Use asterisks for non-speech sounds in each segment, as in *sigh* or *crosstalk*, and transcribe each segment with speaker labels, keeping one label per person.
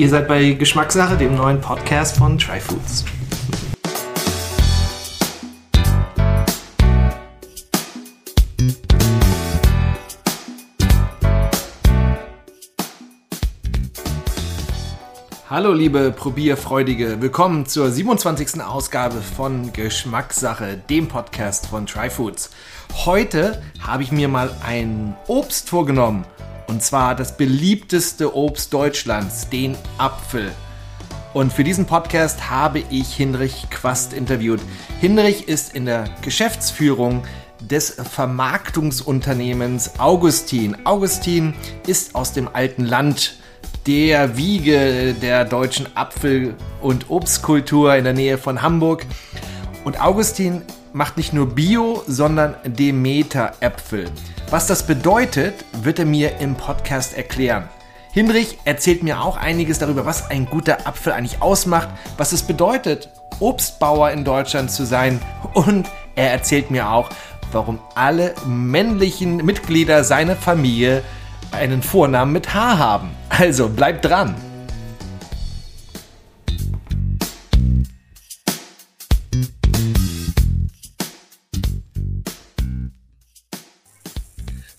Speaker 1: Ihr seid bei Geschmackssache, dem neuen Podcast von Tryfoods. Hallo liebe Probierfreudige, willkommen zur 27. Ausgabe von Geschmackssache, dem Podcast von Tryfoods. Heute habe ich mir mal ein Obst vorgenommen und zwar das beliebteste Obst Deutschlands, den Apfel. Und für diesen Podcast habe ich Hinrich Quast interviewt. Hinrich ist in der Geschäftsführung des Vermarktungsunternehmens Augustin. Augustin ist aus dem alten Land der Wiege der deutschen Apfel- und Obstkultur in der Nähe von Hamburg. Und Augustin macht nicht nur Bio, sondern Demeter-Äpfel. Was das bedeutet, wird er mir im Podcast erklären. Hinrich erzählt mir auch einiges darüber, was ein guter Apfel eigentlich ausmacht, was es bedeutet, Obstbauer in Deutschland zu sein und er erzählt mir auch, warum alle männlichen Mitglieder seiner Familie einen Vornamen mit H haben. Also bleibt dran!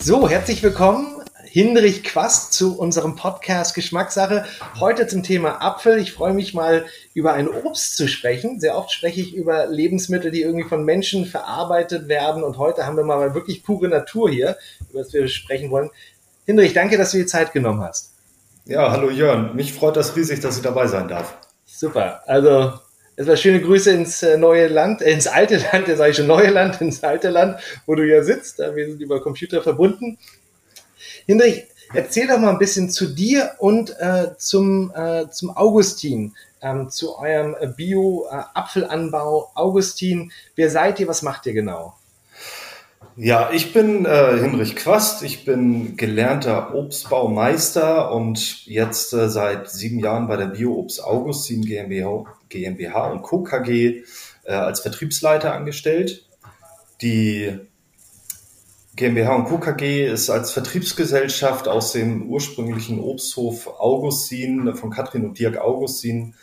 Speaker 1: So, herzlich willkommen, Hinrich Quast, zu unserem Podcast Geschmackssache. Heute zum Thema Apfel. Ich freue mich mal über ein Obst zu sprechen. Sehr oft spreche ich über Lebensmittel, die irgendwie von Menschen verarbeitet werden. Und heute haben wir mal wirklich pure Natur hier, über das wir sprechen wollen. Hinrich, danke, dass du dir Zeit genommen hast.
Speaker 2: Ja, hallo Jörn. Mich freut das riesig, dass ich dabei sein darf.
Speaker 1: Super. Also Erstmal schöne Grüße ins äh, neue Land, äh, ins alte Land, jetzt sage ich schon neue Land, *laughs* ins alte Land, wo du ja sitzt. Wir sind über Computer verbunden. Hinrich, erzähl doch mal ein bisschen zu dir und äh, zum, äh, zum Augustin, ähm, zu eurem Bio-Apfelanbau. Augustin, wer seid ihr, was macht ihr genau?
Speaker 2: Ja, ich bin äh, Hinrich Quast. Ich bin gelernter Obstbaumeister und jetzt äh, seit sieben Jahren bei der Bio-Obst Augustin GmbH, GmbH und Co. KG äh, als Vertriebsleiter angestellt. Die GmbH und Co. KG ist als Vertriebsgesellschaft aus dem ursprünglichen Obsthof Augustin von Katrin und Dirk Augustin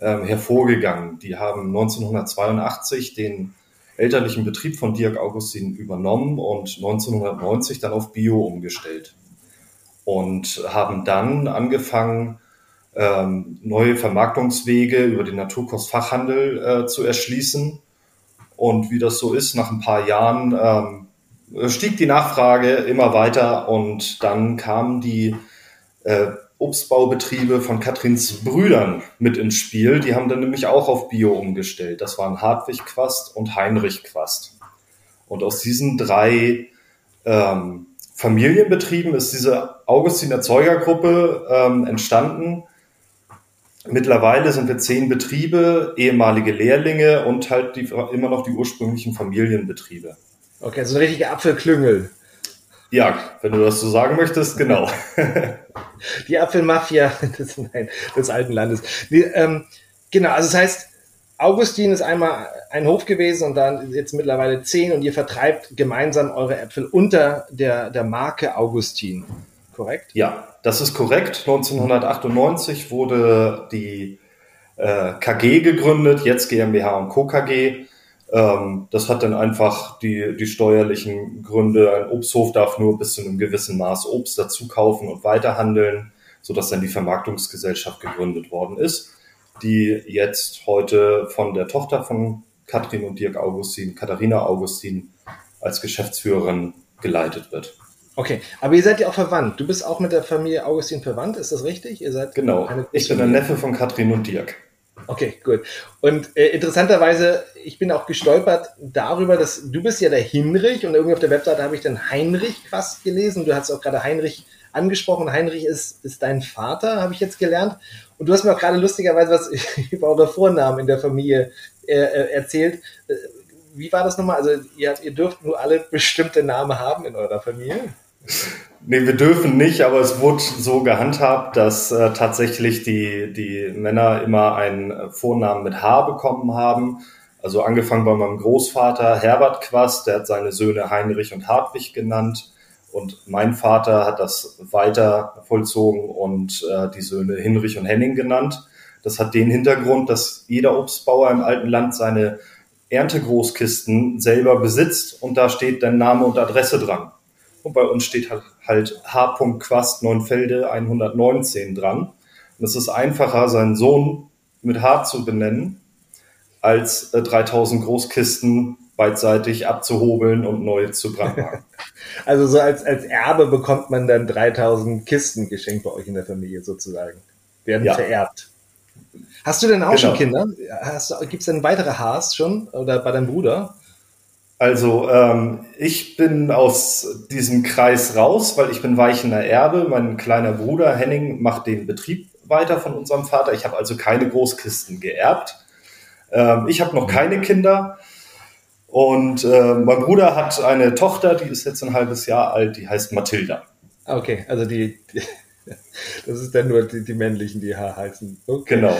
Speaker 2: ähm, hervorgegangen. Die haben 1982 den elterlichen Betrieb von Dirk Augustin übernommen und 1990 dann auf Bio umgestellt. Und haben dann angefangen, ähm, neue Vermarktungswege über den Naturkostfachhandel äh, zu erschließen. Und wie das so ist, nach ein paar Jahren ähm, stieg die Nachfrage immer weiter und dann kamen die äh, Obstbaubetriebe von Katrins Brüdern mit ins Spiel. Die haben dann nämlich auch auf Bio umgestellt. Das waren Hartwig Quast und Heinrich Quast. Und aus diesen drei ähm, Familienbetrieben ist diese Augustin Erzeugergruppe ähm, entstanden. Mittlerweile sind wir zehn Betriebe, ehemalige Lehrlinge und halt die, immer noch die ursprünglichen Familienbetriebe.
Speaker 1: Okay, so also eine richtige Apfelklüngel.
Speaker 2: Ja, wenn du das so sagen möchtest, genau. *laughs*
Speaker 1: Die Apfelmafia *laughs* des, nein, des alten Landes. Die, ähm, genau, also das heißt, Augustin ist einmal ein Hof gewesen und dann jetzt mittlerweile zehn und ihr vertreibt gemeinsam eure Äpfel unter der, der Marke Augustin, korrekt?
Speaker 2: Ja, das ist korrekt. 1998 wurde die äh, KG gegründet, jetzt GmbH und Co. KG. Ähm, das hat dann einfach die, die steuerlichen Gründe. Ein Obsthof darf nur bis zu einem gewissen Maß Obst dazu kaufen und weiterhandeln, sodass dann die Vermarktungsgesellschaft gegründet worden ist, die jetzt heute von der Tochter von Katrin und Dirk Augustin, Katharina Augustin, als Geschäftsführerin geleitet wird.
Speaker 1: Okay, aber ihr seid ja auch verwandt. Du bist auch mit der Familie Augustin verwandt, ist das richtig?
Speaker 2: Ihr seid genau. Ich bin der Neffe von Katrin und Dirk.
Speaker 1: Okay, gut. Und äh, interessanterweise, ich bin auch gestolpert darüber, dass du bist ja der Hinrich und irgendwie auf der Webseite habe ich dann Heinrich fast gelesen. Du hast auch gerade Heinrich angesprochen. Heinrich ist, ist dein Vater, habe ich jetzt gelernt. Und du hast mir auch gerade lustigerweise was *laughs* über eure Vornamen in der Familie äh, äh, erzählt. Äh, wie war das nochmal? Also ihr, ihr dürft nur alle bestimmte Namen haben in eurer Familie?
Speaker 2: Nee, wir dürfen nicht, aber es wurde so gehandhabt, dass äh, tatsächlich die, die Männer immer einen Vornamen mit H bekommen haben. Also angefangen bei meinem Großvater Herbert Quast, der hat seine Söhne Heinrich und Hartwig genannt. Und mein Vater hat das weiter vollzogen und äh, die Söhne Hinrich und Henning genannt. Das hat den Hintergrund, dass jeder Obstbauer im alten Land seine Erntegroßkisten selber besitzt und da steht dann Name und Adresse dran. Und bei uns steht halt, halt H. Quast Neunfelde 119 dran. Und es ist einfacher, seinen Sohn mit H zu benennen, als äh, 3000 Großkisten beidseitig abzuhobeln und neu zu brandmarken. *laughs*
Speaker 1: Also so als, als Erbe bekommt man dann 3000 Kisten geschenkt bei euch in der Familie sozusagen. Werden ja. vererbt. Hast du denn auch genau. schon Kinder? Gibt es denn weitere Haars schon oder bei deinem Bruder?
Speaker 2: Also ähm, ich bin aus diesem Kreis raus, weil ich bin weichender Erbe. Mein kleiner Bruder Henning macht den Betrieb weiter von unserem Vater. Ich habe also keine Großkisten geerbt. Ähm, ich habe noch keine Kinder. Und äh, mein Bruder hat eine Tochter, die ist jetzt ein halbes Jahr alt, die heißt Mathilda.
Speaker 1: Okay, also die, *laughs* das ist dann nur die, die männlichen, die Haar heißen.
Speaker 2: Okay. Genau.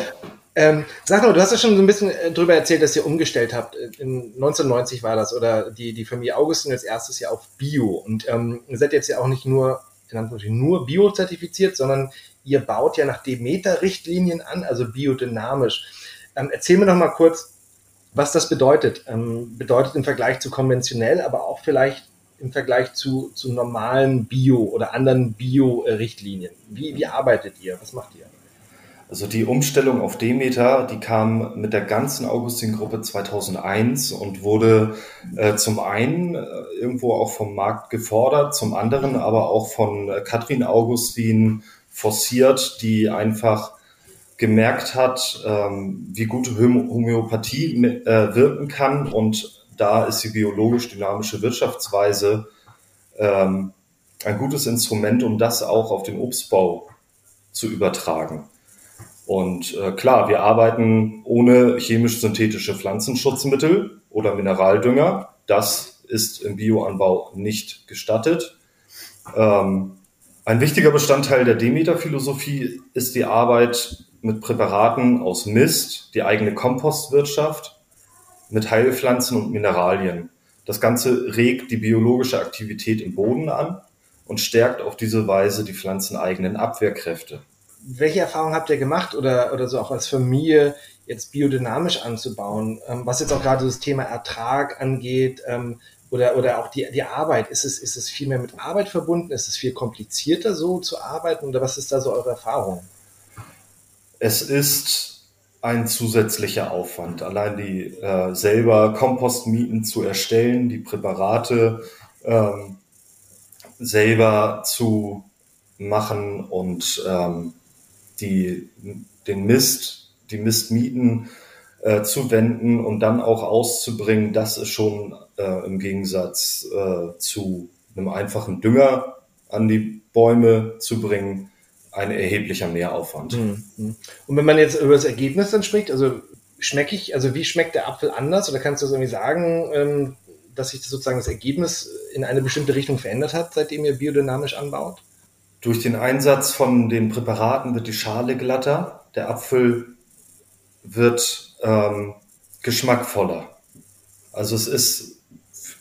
Speaker 1: Ähm, sag mal, du hast ja schon so ein bisschen äh, drüber erzählt, dass ihr umgestellt habt. In 1990 war das, oder die, die Familie Augustin als erstes Jahr auf Bio. Und ähm, ihr seid jetzt ja auch nicht nur, nur Bio-zertifiziert, sondern ihr baut ja nach Demeter-Richtlinien an, also biodynamisch. Ähm, erzähl mir noch mal kurz, was das bedeutet. Ähm, bedeutet im Vergleich zu konventionell, aber auch vielleicht im Vergleich zu, zu normalen Bio oder anderen Bio-Richtlinien. Wie, wie arbeitet ihr? Was macht ihr?
Speaker 2: Also die Umstellung auf Demeter, die kam mit der ganzen Augustin-Gruppe 2001 und wurde äh, zum einen äh, irgendwo auch vom Markt gefordert, zum anderen aber auch von äh, Katrin Augustin forciert, die einfach gemerkt hat, ähm, wie gute Homöopathie äh, wirken kann. Und da ist die biologisch dynamische Wirtschaftsweise ähm, ein gutes Instrument, um das auch auf den Obstbau zu übertragen. Und äh, klar, wir arbeiten ohne chemisch-synthetische Pflanzenschutzmittel oder Mineraldünger. Das ist im Bioanbau nicht gestattet. Ähm, ein wichtiger Bestandteil der Demeter-Philosophie ist die Arbeit mit Präparaten aus Mist, die eigene Kompostwirtschaft, mit Heilpflanzen und Mineralien. Das Ganze regt die biologische Aktivität im Boden an und stärkt auf diese Weise die pflanzeneigenen Abwehrkräfte.
Speaker 1: Welche Erfahrungen habt ihr gemacht oder, oder so auch als Familie jetzt biodynamisch anzubauen? Ähm, was jetzt auch gerade das Thema Ertrag angeht ähm, oder, oder auch die, die Arbeit. Ist es, ist es viel mehr mit Arbeit verbunden? Ist es viel komplizierter so zu arbeiten oder was ist da so eure Erfahrung?
Speaker 2: Es ist ein zusätzlicher Aufwand. Allein die äh, selber Kompostmieten zu erstellen, die Präparate ähm, selber zu machen und ähm, die, den Mist, die Mistmieten äh, zu wenden und dann auch auszubringen, das ist schon äh, im Gegensatz äh, zu einem einfachen Dünger an die Bäume zu bringen, ein erheblicher Mehraufwand. Mhm.
Speaker 1: Und wenn man jetzt über das Ergebnis dann spricht, also schmecke ich, also wie schmeckt der Apfel anders? Oder kannst du das irgendwie sagen, ähm, dass sich sozusagen das Ergebnis in eine bestimmte Richtung verändert hat, seitdem ihr biodynamisch anbaut?
Speaker 2: Durch den Einsatz von den Präparaten wird die Schale glatter, der Apfel wird ähm, geschmackvoller. Also es ist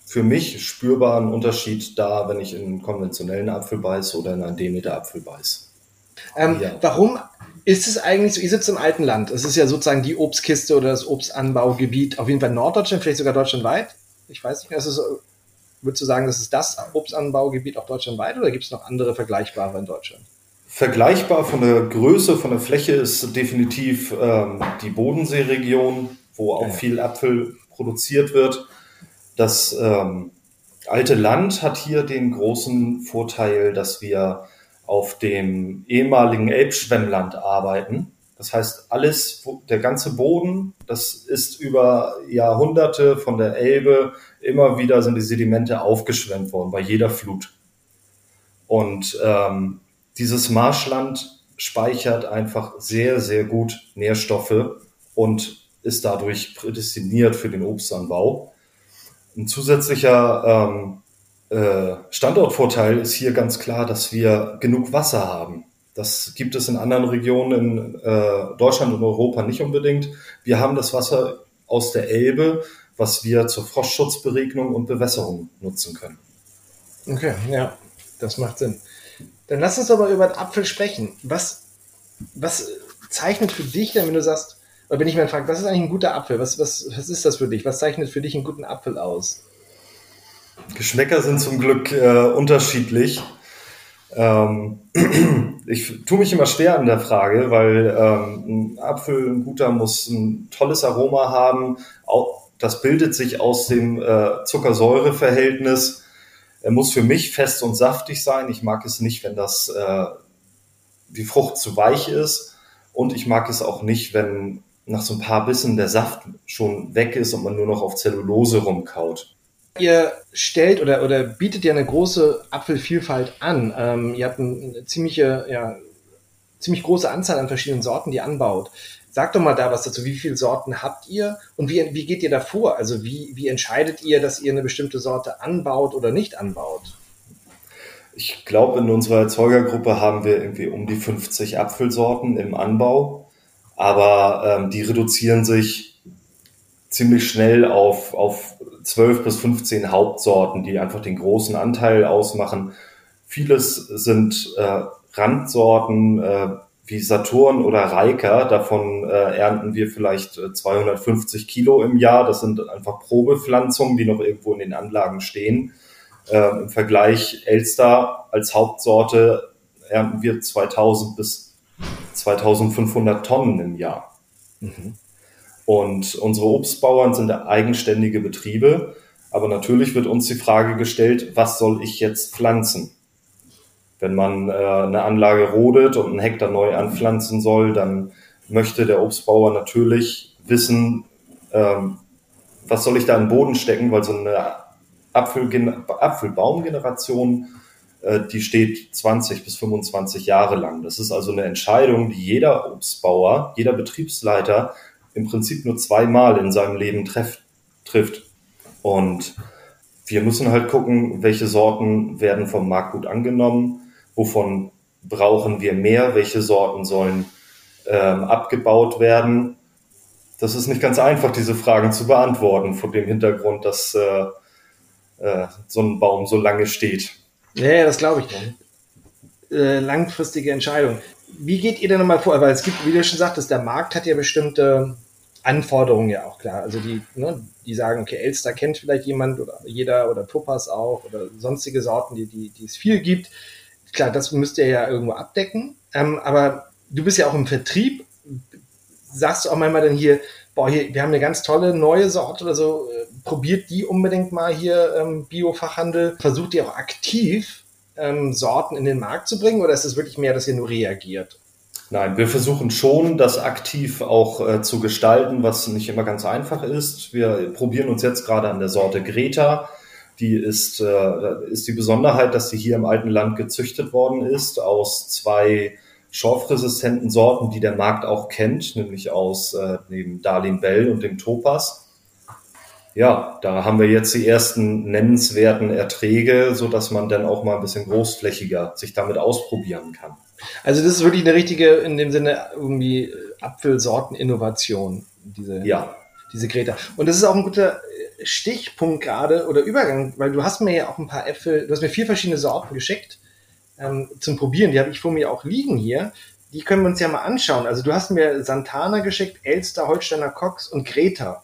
Speaker 2: für mich spürbar ein Unterschied da, wenn ich in einen konventionellen Apfel beiße oder in einen Demeter Apfel beiße.
Speaker 1: Ähm, ja. Warum ist es eigentlich so, ihr sitzt im alten Land, es ist ja sozusagen die Obstkiste oder das Obstanbaugebiet, auf jeden Fall Norddeutschland, vielleicht sogar deutschlandweit. Ich weiß nicht mehr, ist es, würdest du sagen, das ist das Obstanbaugebiet auch deutschlandweit oder gibt es noch andere vergleichbare in Deutschland?
Speaker 2: Vergleichbar von der Größe, von der Fläche ist definitiv ähm, die Bodenseeregion, wo auch viel Apfel produziert wird. Das ähm, alte Land hat hier den großen Vorteil, dass wir auf dem ehemaligen Elbschwemmland arbeiten. Das heißt, alles, der ganze Boden, das ist über Jahrhunderte von der Elbe immer wieder sind die Sedimente aufgeschwemmt worden bei jeder Flut. Und ähm, dieses Marschland speichert einfach sehr, sehr gut Nährstoffe und ist dadurch prädestiniert für den Obstanbau. Ein zusätzlicher ähm, äh, Standortvorteil ist hier ganz klar, dass wir genug Wasser haben. Das gibt es in anderen Regionen in äh, Deutschland und Europa nicht unbedingt. Wir haben das Wasser aus der Elbe, was wir zur Frostschutzberegnung und Bewässerung nutzen können.
Speaker 1: Okay, ja. Das macht Sinn. Dann lass uns mal über den Apfel sprechen. Was, was zeichnet für dich denn, wenn du sagst, oder wenn ich mal frage, was ist eigentlich ein guter Apfel? Was, was, was ist das für dich? Was zeichnet für dich einen guten Apfel aus?
Speaker 2: Geschmäcker sind zum Glück äh, unterschiedlich. Ähm, *clears throat* ich tue mich immer schwer an der Frage, weil ähm, ein Apfel, ein guter, muss ein tolles Aroma haben. Auch, das bildet sich aus dem äh, Zuckersäure-Verhältnis. Er muss für mich fest und saftig sein. Ich mag es nicht, wenn das äh, die Frucht zu weich ist. Und ich mag es auch nicht, wenn nach so ein paar Bissen der Saft schon weg ist und man nur noch auf Zellulose rumkaut.
Speaker 1: Ihr stellt oder, oder bietet ja eine große Apfelvielfalt an. Ähm, ihr habt eine ziemliche, ja, ziemlich große Anzahl an verschiedenen Sorten, die ihr anbaut. Sag doch mal da was dazu. Wie viele Sorten habt ihr und wie, wie geht ihr da vor? Also wie, wie entscheidet ihr, dass ihr eine bestimmte Sorte anbaut oder nicht anbaut?
Speaker 2: Ich glaube, in unserer Erzeugergruppe haben wir irgendwie um die 50 Apfelsorten im Anbau, aber ähm, die reduzieren sich ziemlich schnell auf, auf 12 bis 15 Hauptsorten, die einfach den großen Anteil ausmachen. Vieles sind äh, Randsorten äh, wie Saturn oder Reika. Davon äh, ernten wir vielleicht 250 äh, Kilo im Jahr. Das sind einfach Probepflanzungen, die noch irgendwo in den Anlagen stehen. Äh, Im Vergleich Elster als Hauptsorte ernten wir 2000 bis 2500 Tonnen im Jahr. Mhm. Und unsere Obstbauern sind eigenständige Betriebe. Aber natürlich wird uns die Frage gestellt, was soll ich jetzt pflanzen? Wenn man äh, eine Anlage rodet und einen Hektar neu anpflanzen soll, dann möchte der Obstbauer natürlich wissen, ähm, was soll ich da in den Boden stecken, weil so eine Apfelbaumgeneration, äh, die steht 20 bis 25 Jahre lang. Das ist also eine Entscheidung, die jeder Obstbauer, jeder Betriebsleiter im Prinzip nur zweimal in seinem Leben treff, trifft. Und wir müssen halt gucken, welche Sorten werden vom Markt gut angenommen, wovon brauchen wir mehr, welche Sorten sollen ähm, abgebaut werden. Das ist nicht ganz einfach, diese Fragen zu beantworten, vor dem Hintergrund, dass äh, äh, so ein Baum so lange steht.
Speaker 1: Ja, das glaube ich. Äh, langfristige Entscheidung. Wie geht ihr denn nochmal vor? Weil es gibt, wie du schon sagtest, der Markt hat ja bestimmte Anforderungen ja auch klar. Also die, ne, die sagen, okay, Elster kennt vielleicht jemand oder jeder oder Topaz auch oder sonstige Sorten, die, die, die es viel gibt. Klar, das müsst ihr ja irgendwo abdecken. Ähm, aber du bist ja auch im Vertrieb. Sagst du auch manchmal dann hier, boah, hier, wir haben eine ganz tolle neue Sorte oder so, äh, probiert die unbedingt mal hier ähm, Biofachhandel. Versucht ihr auch aktiv ähm, Sorten in den Markt zu bringen oder ist es wirklich mehr, dass ihr nur reagiert?
Speaker 2: Nein, wir versuchen schon, das aktiv auch äh, zu gestalten, was nicht immer ganz einfach ist. Wir probieren uns jetzt gerade an der Sorte Greta. Die ist, äh, ist die Besonderheit, dass sie hier im alten Land gezüchtet worden ist aus zwei schorfresistenten Sorten, die der Markt auch kennt, nämlich aus äh, neben Darlin Bell und dem Topas. Ja, da haben wir jetzt die ersten nennenswerten Erträge, so dass man dann auch mal ein bisschen großflächiger sich damit ausprobieren kann.
Speaker 1: Also das ist wirklich eine richtige, in dem Sinne, irgendwie Apfelsorten-Innovation, diese, ja. diese Greta. Und das ist auch ein guter Stichpunkt gerade oder Übergang, weil du hast mir ja auch ein paar Äpfel, du hast mir vier verschiedene Sorten geschickt ähm, zum Probieren. Die habe ich vor mir auch liegen hier. Die können wir uns ja mal anschauen. Also du hast mir Santana geschickt, Elster, Holsteiner Cox und Greta.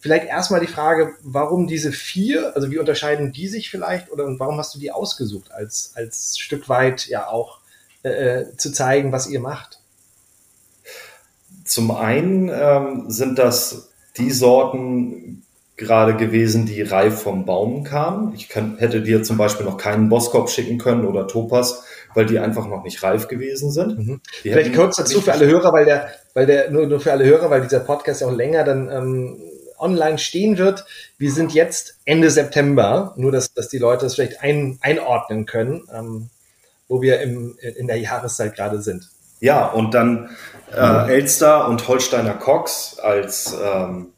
Speaker 1: Vielleicht erstmal die Frage, warum diese vier, also wie unterscheiden die sich vielleicht oder und warum hast du die ausgesucht als, als Stück weit ja auch äh, zu zeigen, was ihr macht?
Speaker 2: Zum einen ähm, sind das die Sorten gerade gewesen, die reif vom Baum kamen. Ich kann, hätte dir zum Beispiel noch keinen Boskop schicken können oder Topas, weil die einfach noch nicht reif gewesen sind. Mhm.
Speaker 1: Vielleicht kurz dazu für alle Hörer, weil der, weil der, nur, nur für alle Hörer, weil dieser Podcast ja auch länger dann ähm, online stehen wird. Wir sind jetzt Ende September, nur dass, dass die Leute das vielleicht ein, einordnen können. Ähm, wo wir im, in der Jahreszeit gerade sind.
Speaker 2: Ja, und dann äh, Elster und Holsteiner Cox als ähm,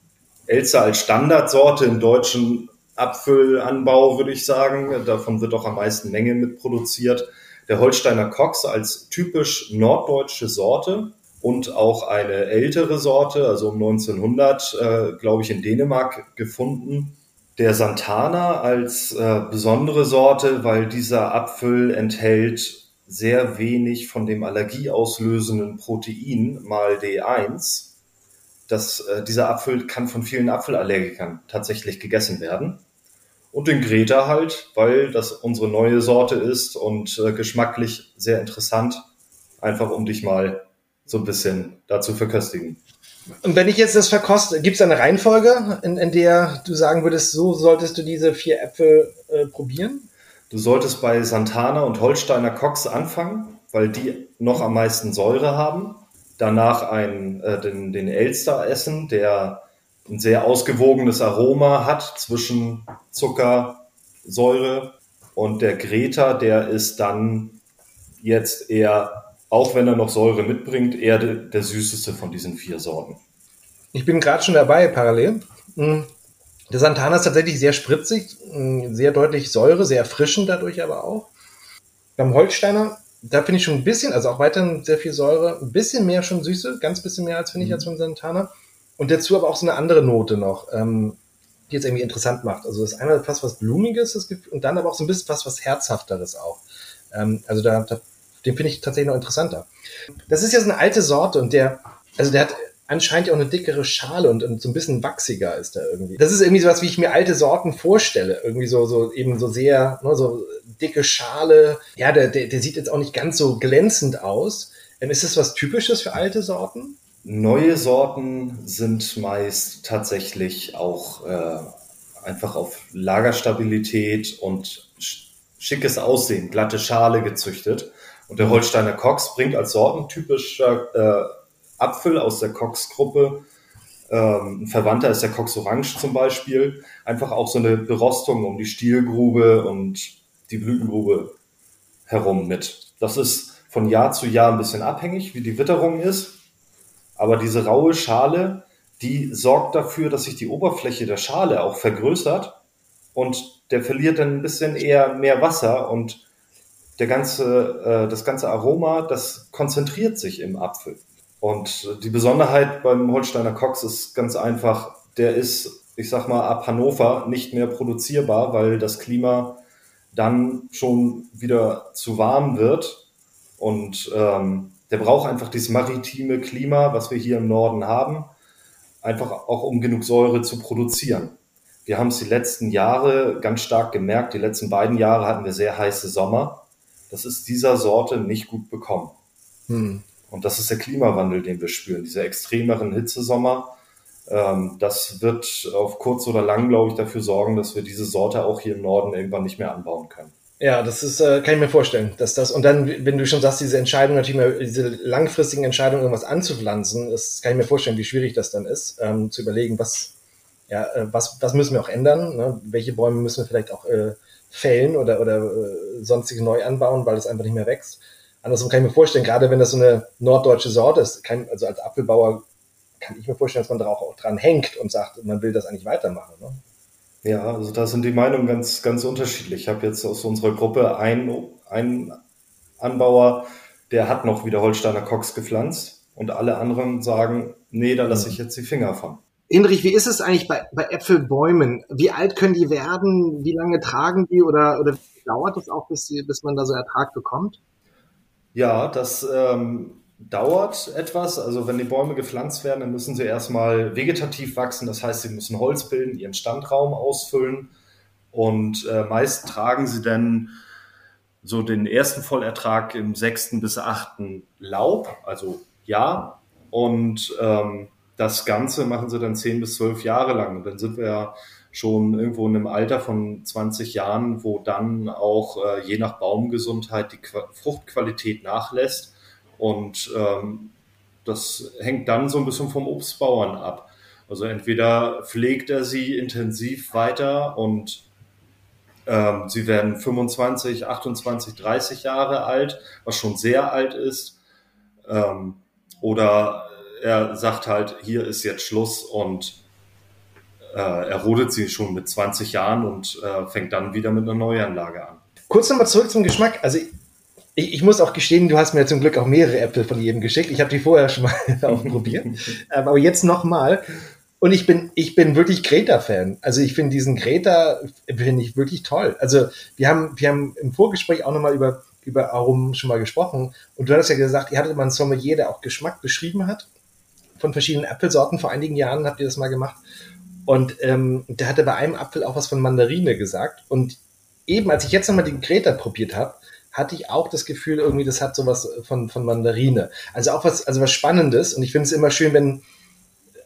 Speaker 2: Elster als Standardsorte im deutschen Apfelanbau, würde ich sagen. Davon wird auch am meisten Menge mitproduziert. Der Holsteiner Cox als typisch norddeutsche Sorte und auch eine ältere Sorte, also um 1900, äh, glaube ich, in Dänemark gefunden. Der Santana als äh, besondere Sorte, weil dieser Apfel enthält sehr wenig von dem allergieauslösenden Protein mal D1. Das, äh, dieser Apfel kann von vielen Apfelallergikern tatsächlich gegessen werden. Und den Greta halt, weil das unsere neue Sorte ist und äh, geschmacklich sehr interessant. Einfach um dich mal so ein bisschen dazu verköstigen.
Speaker 1: Und wenn ich jetzt das verkoste, gibt es eine Reihenfolge, in, in, der du sagen würdest, so solltest du diese vier Äpfel äh, probieren?
Speaker 2: Du solltest bei Santana und Holsteiner Cox anfangen, weil die noch am meisten Säure haben. Danach ein, äh, den, den Elster essen, der ein sehr ausgewogenes Aroma hat zwischen Zucker, Säure und der Greta, der ist dann jetzt eher auch wenn er noch Säure mitbringt, eher der, der süßeste von diesen vier Sorten.
Speaker 1: Ich bin gerade schon dabei, parallel. Hm. Der Santana ist tatsächlich sehr spritzig, hm, sehr deutlich Säure, sehr erfrischend dadurch aber auch. Beim Holsteiner, da finde ich schon ein bisschen, also auch weiterhin sehr viel Säure, ein bisschen mehr schon Süße, ganz bisschen mehr als finde ich mhm. als beim Santana. Und dazu aber auch so eine andere Note noch, ähm, die jetzt irgendwie interessant macht. Also das ist einmal fast was Blumiges das Gefühl, und dann aber auch so ein bisschen was, was Herzhafteres auch. Ähm, also da, da den finde ich tatsächlich noch interessanter. Das ist ja so eine alte Sorte und der, also der hat anscheinend auch eine dickere Schale und, und so ein bisschen wachsiger ist er irgendwie. Das ist irgendwie so was, wie ich mir alte Sorten vorstelle. Irgendwie so, so eben so sehr, ne, so dicke Schale. Ja, der, der, der sieht jetzt auch nicht ganz so glänzend aus. Ähm, ist das was Typisches für alte Sorten?
Speaker 2: Neue Sorten sind meist tatsächlich auch äh, einfach auf Lagerstabilität und schickes Aussehen, glatte Schale gezüchtet. Und der Holsteiner Cox bringt als sortentypischer äh, Apfel aus der Cox-Gruppe, ähm, ein Verwandter ist der Cox Orange zum Beispiel, einfach auch so eine Berostung um die Stielgrube und die Blütengrube herum mit. Das ist von Jahr zu Jahr ein bisschen abhängig, wie die Witterung ist. Aber diese raue Schale, die sorgt dafür, dass sich die Oberfläche der Schale auch vergrößert und der verliert dann ein bisschen eher mehr Wasser und der ganze, äh, das ganze Aroma, das konzentriert sich im Apfel. Und die Besonderheit beim Holsteiner Cox ist ganz einfach, der ist, ich sag mal, ab Hannover nicht mehr produzierbar, weil das Klima dann schon wieder zu warm wird. Und ähm, der braucht einfach dieses maritime Klima, was wir hier im Norden haben, einfach auch um genug Säure zu produzieren. Wir haben es die letzten Jahre ganz stark gemerkt. Die letzten beiden Jahre hatten wir sehr heiße Sommer das ist dieser Sorte nicht gut bekommen. Hm. Und das ist der Klimawandel, den wir spüren, diese extremeren Hitzesommer. Ähm, das wird auf kurz oder lang, glaube ich, dafür sorgen, dass wir diese Sorte auch hier im Norden irgendwann nicht mehr anbauen können.
Speaker 1: Ja, das ist, äh, kann ich mir vorstellen, dass das, und dann, wenn du schon sagst, diese Entscheidung, natürlich mal, diese langfristigen Entscheidungen, irgendwas anzupflanzen, das kann ich mir vorstellen, wie schwierig das dann ist, ähm, zu überlegen, was, ja, äh, was, was müssen wir auch ändern, ne? welche Bäume müssen wir vielleicht auch äh, fällen oder, oder äh, sonstige neu anbauen, weil es einfach nicht mehr wächst. Andersrum kann ich mir vorstellen, gerade wenn das so eine norddeutsche Sorte ist, kann, also als Apfelbauer kann ich mir vorstellen, dass man da auch dran hängt und sagt, man will das eigentlich weitermachen. Ne?
Speaker 2: Ja, also da sind die Meinungen ganz, ganz unterschiedlich. Ich habe jetzt aus unserer Gruppe einen, einen Anbauer, der hat noch wieder Holsteiner Cox gepflanzt und alle anderen sagen, nee, da lasse ich jetzt die Finger von.
Speaker 1: Hinrich, wie ist es eigentlich bei, bei Äpfelbäumen? Wie alt können die werden? Wie lange tragen die oder, oder dauert es auch, bis, bis man da so Ertrag bekommt?
Speaker 2: Ja, das ähm, dauert etwas. Also wenn die Bäume gepflanzt werden, dann müssen sie erstmal vegetativ wachsen. Das heißt, sie müssen Holz bilden, ihren Standraum ausfüllen. Und äh, meist tragen sie dann so den ersten Vollertrag im sechsten bis achten Laub, also ja. Und ähm, das Ganze machen sie dann zehn bis zwölf Jahre lang. Und dann sind wir ja schon irgendwo in einem Alter von 20 Jahren, wo dann auch äh, je nach Baumgesundheit die Qu Fruchtqualität nachlässt. Und ähm, das hängt dann so ein bisschen vom Obstbauern ab. Also entweder pflegt er sie intensiv weiter und ähm, sie werden 25, 28, 30 Jahre alt, was schon sehr alt ist. Ähm, oder er sagt halt, hier ist jetzt Schluss und äh, er rodet sie schon mit 20 Jahren und äh, fängt dann wieder mit einer Neuanlage an.
Speaker 1: Kurz nochmal zurück zum Geschmack. Also ich, ich, muss auch gestehen, du hast mir zum Glück auch mehrere Äpfel von jedem geschickt. Ich habe die vorher schon mal *laughs* auch probiert. *laughs* Ähm, aber jetzt nochmal. Und ich bin, ich bin wirklich Greta-Fan. Also ich finde diesen Greta, finde ich wirklich toll. Also wir haben, wir haben im Vorgespräch auch nochmal über, über Aromen schon mal gesprochen. Und du hattest ja gesagt, ihr hattet mal einen Sommelier, der auch Geschmack beschrieben hat. Von verschiedenen Apfelsorten. Vor einigen Jahren habt ihr das mal gemacht. Und ähm, der hatte bei einem Apfel auch was von Mandarine gesagt. Und eben, als ich jetzt nochmal den Greta probiert habe, hatte ich auch das Gefühl, irgendwie, das hat sowas von, von Mandarine. Also auch was, also was Spannendes. Und ich finde es immer schön, wenn,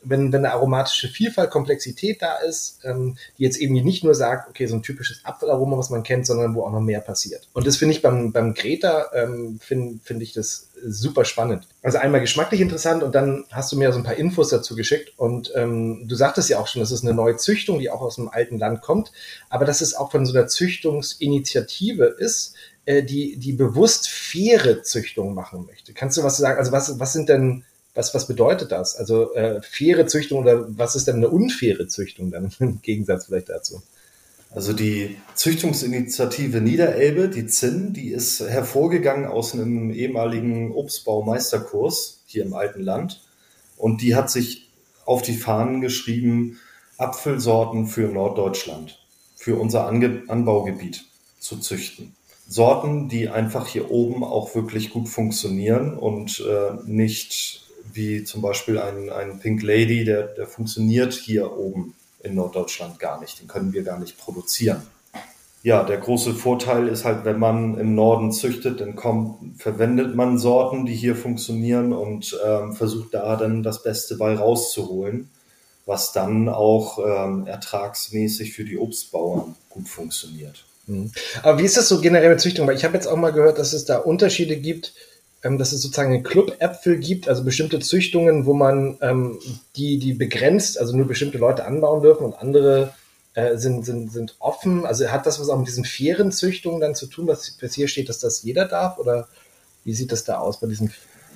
Speaker 1: wenn, wenn eine aromatische Vielfalt, Komplexität da ist, ähm, die jetzt eben nicht nur sagt, okay, so ein typisches Apfelaroma, was man kennt, sondern wo auch noch mehr passiert. Und das finde ich beim, beim Greta, ähm, finde find ich das super spannend. Also einmal geschmacklich interessant und dann hast du mir so ein paar Infos dazu geschickt und ähm, du sagtest ja auch schon, das ist eine neue Züchtung, die auch aus einem alten Land kommt, aber dass es auch von so einer Züchtungsinitiative ist, äh, die, die bewusst faire Züchtung machen möchte. Kannst du was sagen? Also was, was sind denn was, was bedeutet das? Also äh, faire Züchtung oder was ist denn eine unfaire Züchtung dann *laughs* im Gegensatz vielleicht dazu?
Speaker 2: Also die Züchtungsinitiative Niederelbe, die ZIN, die ist hervorgegangen aus einem ehemaligen Obstbaumeisterkurs hier im alten Land. Und die hat sich auf die Fahnen geschrieben, Apfelsorten für Norddeutschland, für unser Ange Anbaugebiet zu züchten. Sorten, die einfach hier oben auch wirklich gut funktionieren und äh, nicht wie zum Beispiel ein, ein Pink Lady, der, der funktioniert hier oben in Norddeutschland gar nicht. Den können wir gar nicht produzieren. Ja, der große Vorteil ist halt, wenn man im Norden züchtet, dann kommt, verwendet man Sorten, die hier funktionieren und ähm, versucht da dann das Beste bei rauszuholen, was dann auch ähm, ertragsmäßig für die Obstbauern gut funktioniert.
Speaker 1: Mhm. Aber wie ist das so generell mit Züchtung? Weil ich habe jetzt auch mal gehört, dass es da Unterschiede gibt, ähm, dass es sozusagen einen Club-Äpfel gibt, also bestimmte Züchtungen, wo man ähm, die, die begrenzt, also nur bestimmte Leute anbauen dürfen und andere äh, sind, sind, sind offen. Also hat das was auch mit diesen fairen Züchtungen dann zu tun, was, was hier steht, dass das jeder darf? Oder wie sieht das da aus bei diesen,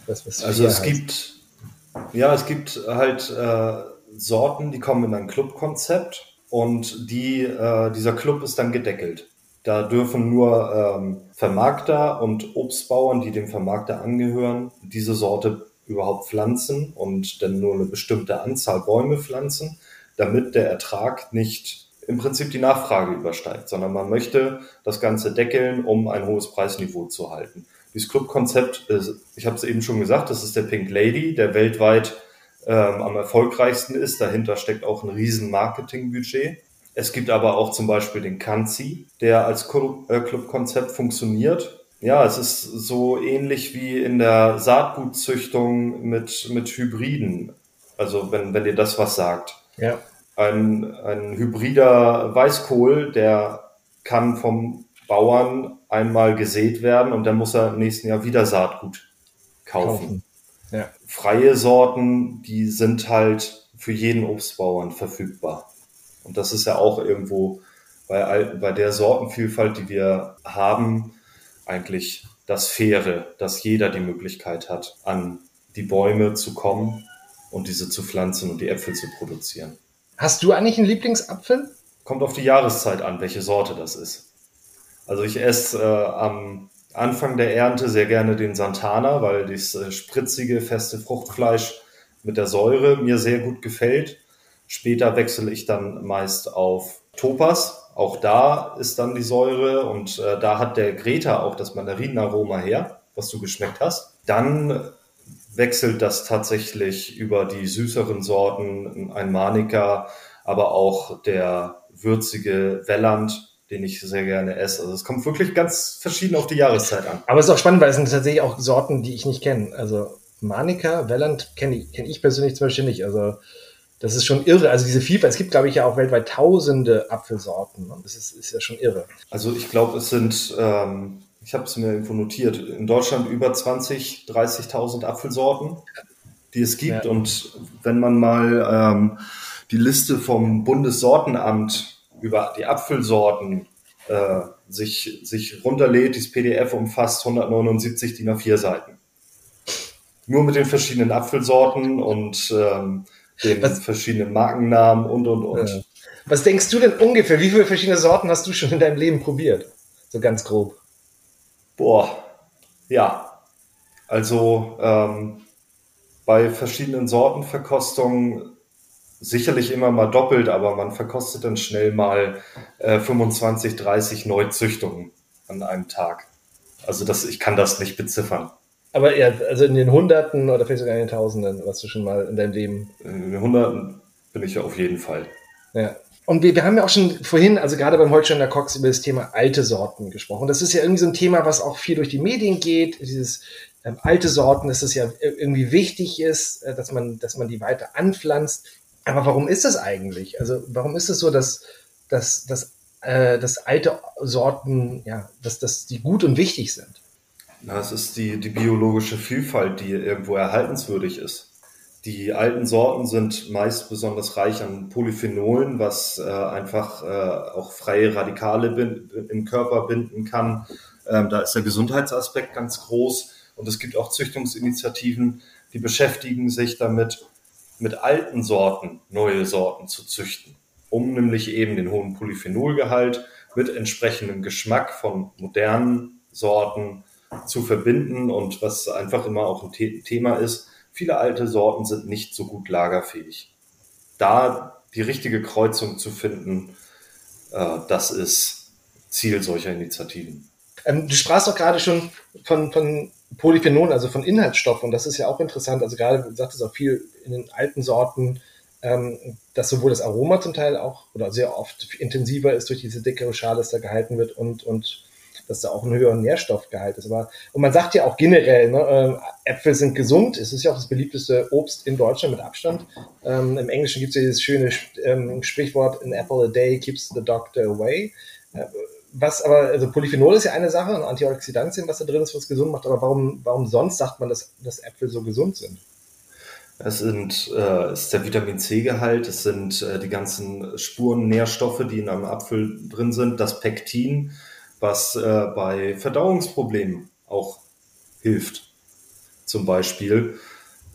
Speaker 2: was, was Also es heißt? gibt, ja, es gibt halt äh, Sorten, die kommen in ein Clubkonzept und die, äh, dieser Club ist dann gedeckelt. Da dürfen nur ähm, Vermarkter und Obstbauern, die dem Vermarkter angehören, diese Sorte überhaupt pflanzen und dann nur eine bestimmte Anzahl Bäume pflanzen, damit der Ertrag nicht im Prinzip die Nachfrage übersteigt, sondern man möchte das Ganze deckeln, um ein hohes Preisniveau zu halten. Dieses Clubkonzept, ich habe es eben schon gesagt, das ist der Pink Lady, der weltweit ähm, am erfolgreichsten ist. Dahinter steckt auch ein riesen Marketingbudget. Es gibt aber auch zum Beispiel den Kanzi, der als äh, Clubkonzept funktioniert. Ja, es ist so ähnlich wie in der Saatgutzüchtung mit, mit Hybriden. Also wenn, wenn dir das was sagt.
Speaker 1: Ja.
Speaker 2: Ein, ein hybrider Weißkohl, der kann vom Bauern einmal gesät werden und dann muss er im nächsten Jahr wieder Saatgut kaufen. kaufen. Ja. Freie Sorten, die sind halt für jeden Obstbauern verfügbar. Und das ist ja auch irgendwo bei, bei der Sortenvielfalt, die wir haben, eigentlich das Faire, dass jeder die Möglichkeit hat, an die Bäume zu kommen und diese zu pflanzen und die Äpfel zu produzieren.
Speaker 1: Hast du eigentlich einen Lieblingsapfel?
Speaker 2: Kommt auf die Jahreszeit an, welche Sorte das ist. Also ich esse äh, am Anfang der Ernte sehr gerne den Santana, weil das äh, spritzige, feste Fruchtfleisch mit der Säure mir sehr gut gefällt. Später wechsle ich dann meist auf Topas. Auch da ist dann die Säure und äh, da hat der Greta auch das Mandarinenaroma her, was du geschmeckt hast. Dann wechselt das tatsächlich über die süßeren Sorten, ein Manika, aber auch der würzige Welland, den ich sehr gerne esse. Also es kommt wirklich ganz verschieden auf die Jahreszeit an.
Speaker 1: Aber es ist auch spannend, weil es sind tatsächlich auch Sorten, die ich nicht kenne. Also Manika, Welland kenne ich, kenn ich persönlich zum Beispiel nicht. Also das ist schon irre. Also diese Vielfalt, es gibt, glaube ich, ja auch weltweit tausende Apfelsorten und das ist, ist ja schon irre.
Speaker 2: Also ich glaube, es sind, ähm, ich habe es mir irgendwo notiert, in Deutschland über 20, 30.000 Apfelsorten, die es gibt. Ja. Und wenn man mal ähm, die Liste vom Bundessortenamt über die Apfelsorten äh, sich, sich runterlädt, dieses PDF umfasst 179 DIN A4 Seiten. Nur mit den verschiedenen Apfelsorten und ähm, den was, verschiedenen Markennamen und, und, und. Ja.
Speaker 1: Was denkst du denn ungefähr? Wie viele verschiedene Sorten hast du schon in deinem Leben probiert? So ganz grob.
Speaker 2: Boah, ja. Also ähm, bei verschiedenen Sortenverkostungen sicherlich immer mal doppelt, aber man verkostet dann schnell mal äh, 25, 30 Neuzüchtungen an einem Tag. Also das, ich kann das nicht beziffern.
Speaker 1: Aber ja, also in den Hunderten oder vielleicht sogar in den Tausenden, was du schon mal in deinem Leben.
Speaker 2: In den Hunderten bin ich ja auf jeden Fall.
Speaker 1: Ja. Und wir, wir haben ja auch schon vorhin, also gerade beim Holsteiner Cox, über das Thema alte Sorten gesprochen. Das ist ja irgendwie so ein Thema, was auch viel durch die Medien geht. Dieses ähm, alte Sorten, dass es ja irgendwie wichtig ist, äh, dass man, dass man die weiter anpflanzt. Aber warum ist das eigentlich? Also warum ist es so, dass, dass, dass, äh, dass alte Sorten, ja, dass, dass die gut und wichtig sind?
Speaker 2: Na, es ist die, die biologische Vielfalt, die irgendwo erhaltenswürdig ist. Die alten Sorten sind meist besonders reich an Polyphenolen, was äh, einfach äh, auch freie Radikale im Körper binden kann. Ähm, da ist der Gesundheitsaspekt ganz groß. Und es gibt auch Züchtungsinitiativen, die beschäftigen sich damit, mit alten Sorten neue Sorten zu züchten, um nämlich eben den hohen Polyphenolgehalt mit entsprechendem Geschmack von modernen Sorten zu verbinden. Und was einfach immer auch ein Thema ist, viele alte Sorten sind nicht so gut lagerfähig. Da die richtige Kreuzung zu finden, äh, das ist Ziel solcher Initiativen.
Speaker 1: Ähm, du sprachst doch gerade schon von, von Polyphenolen, also von Inhaltsstoffen. Und das ist ja auch interessant. Also gerade, du sagtest auch viel in den alten Sorten, ähm, dass sowohl das Aroma zum Teil auch oder sehr oft intensiver ist durch diese dickere Schale, das da gehalten wird und, und dass da auch ein höherer Nährstoffgehalt ist. Aber, und man sagt ja auch generell, ne, äh, Äpfel sind gesund. Es ist ja auch das beliebteste Obst in Deutschland mit Abstand. Ähm, Im Englischen gibt es ja dieses schöne ähm, Sprichwort, an apple a day keeps the doctor away. Äh, was aber, also Polyphenol ist ja eine Sache, ein Antioxidantien, was da drin ist, was gesund macht, aber warum, warum sonst sagt man, dass, dass Äpfel so gesund sind?
Speaker 2: Es sind, äh, ist der Vitamin C-Gehalt, es sind äh, die ganzen Spurennährstoffe, die in einem Apfel drin sind, das Pektin, was äh, bei Verdauungsproblemen auch hilft, zum Beispiel.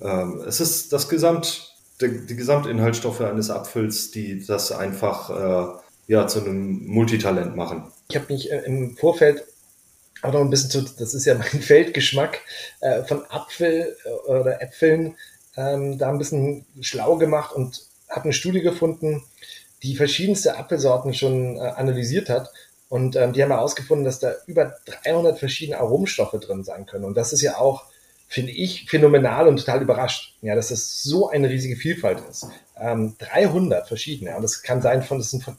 Speaker 2: Ähm, es ist das Gesamt, die, die Gesamtinhaltsstoffe eines Apfels, die das einfach äh, ja, zu einem Multitalent machen.
Speaker 1: Ich habe mich äh, im Vorfeld auch noch ein bisschen zu, das ist ja mein *laughs* Feldgeschmack, äh, von Apfel äh, oder Äpfeln ähm, da ein bisschen schlau gemacht und habe eine Studie gefunden, die verschiedenste Apfelsorten schon äh, analysiert hat und ähm, die haben herausgefunden, dass da über 300 verschiedene Aromstoffe drin sein können. Und das ist ja auch, finde ich, phänomenal und total überrascht, ja, dass das so eine riesige Vielfalt ist. Ähm, 300 verschiedene. Und das kann sein von, das sind von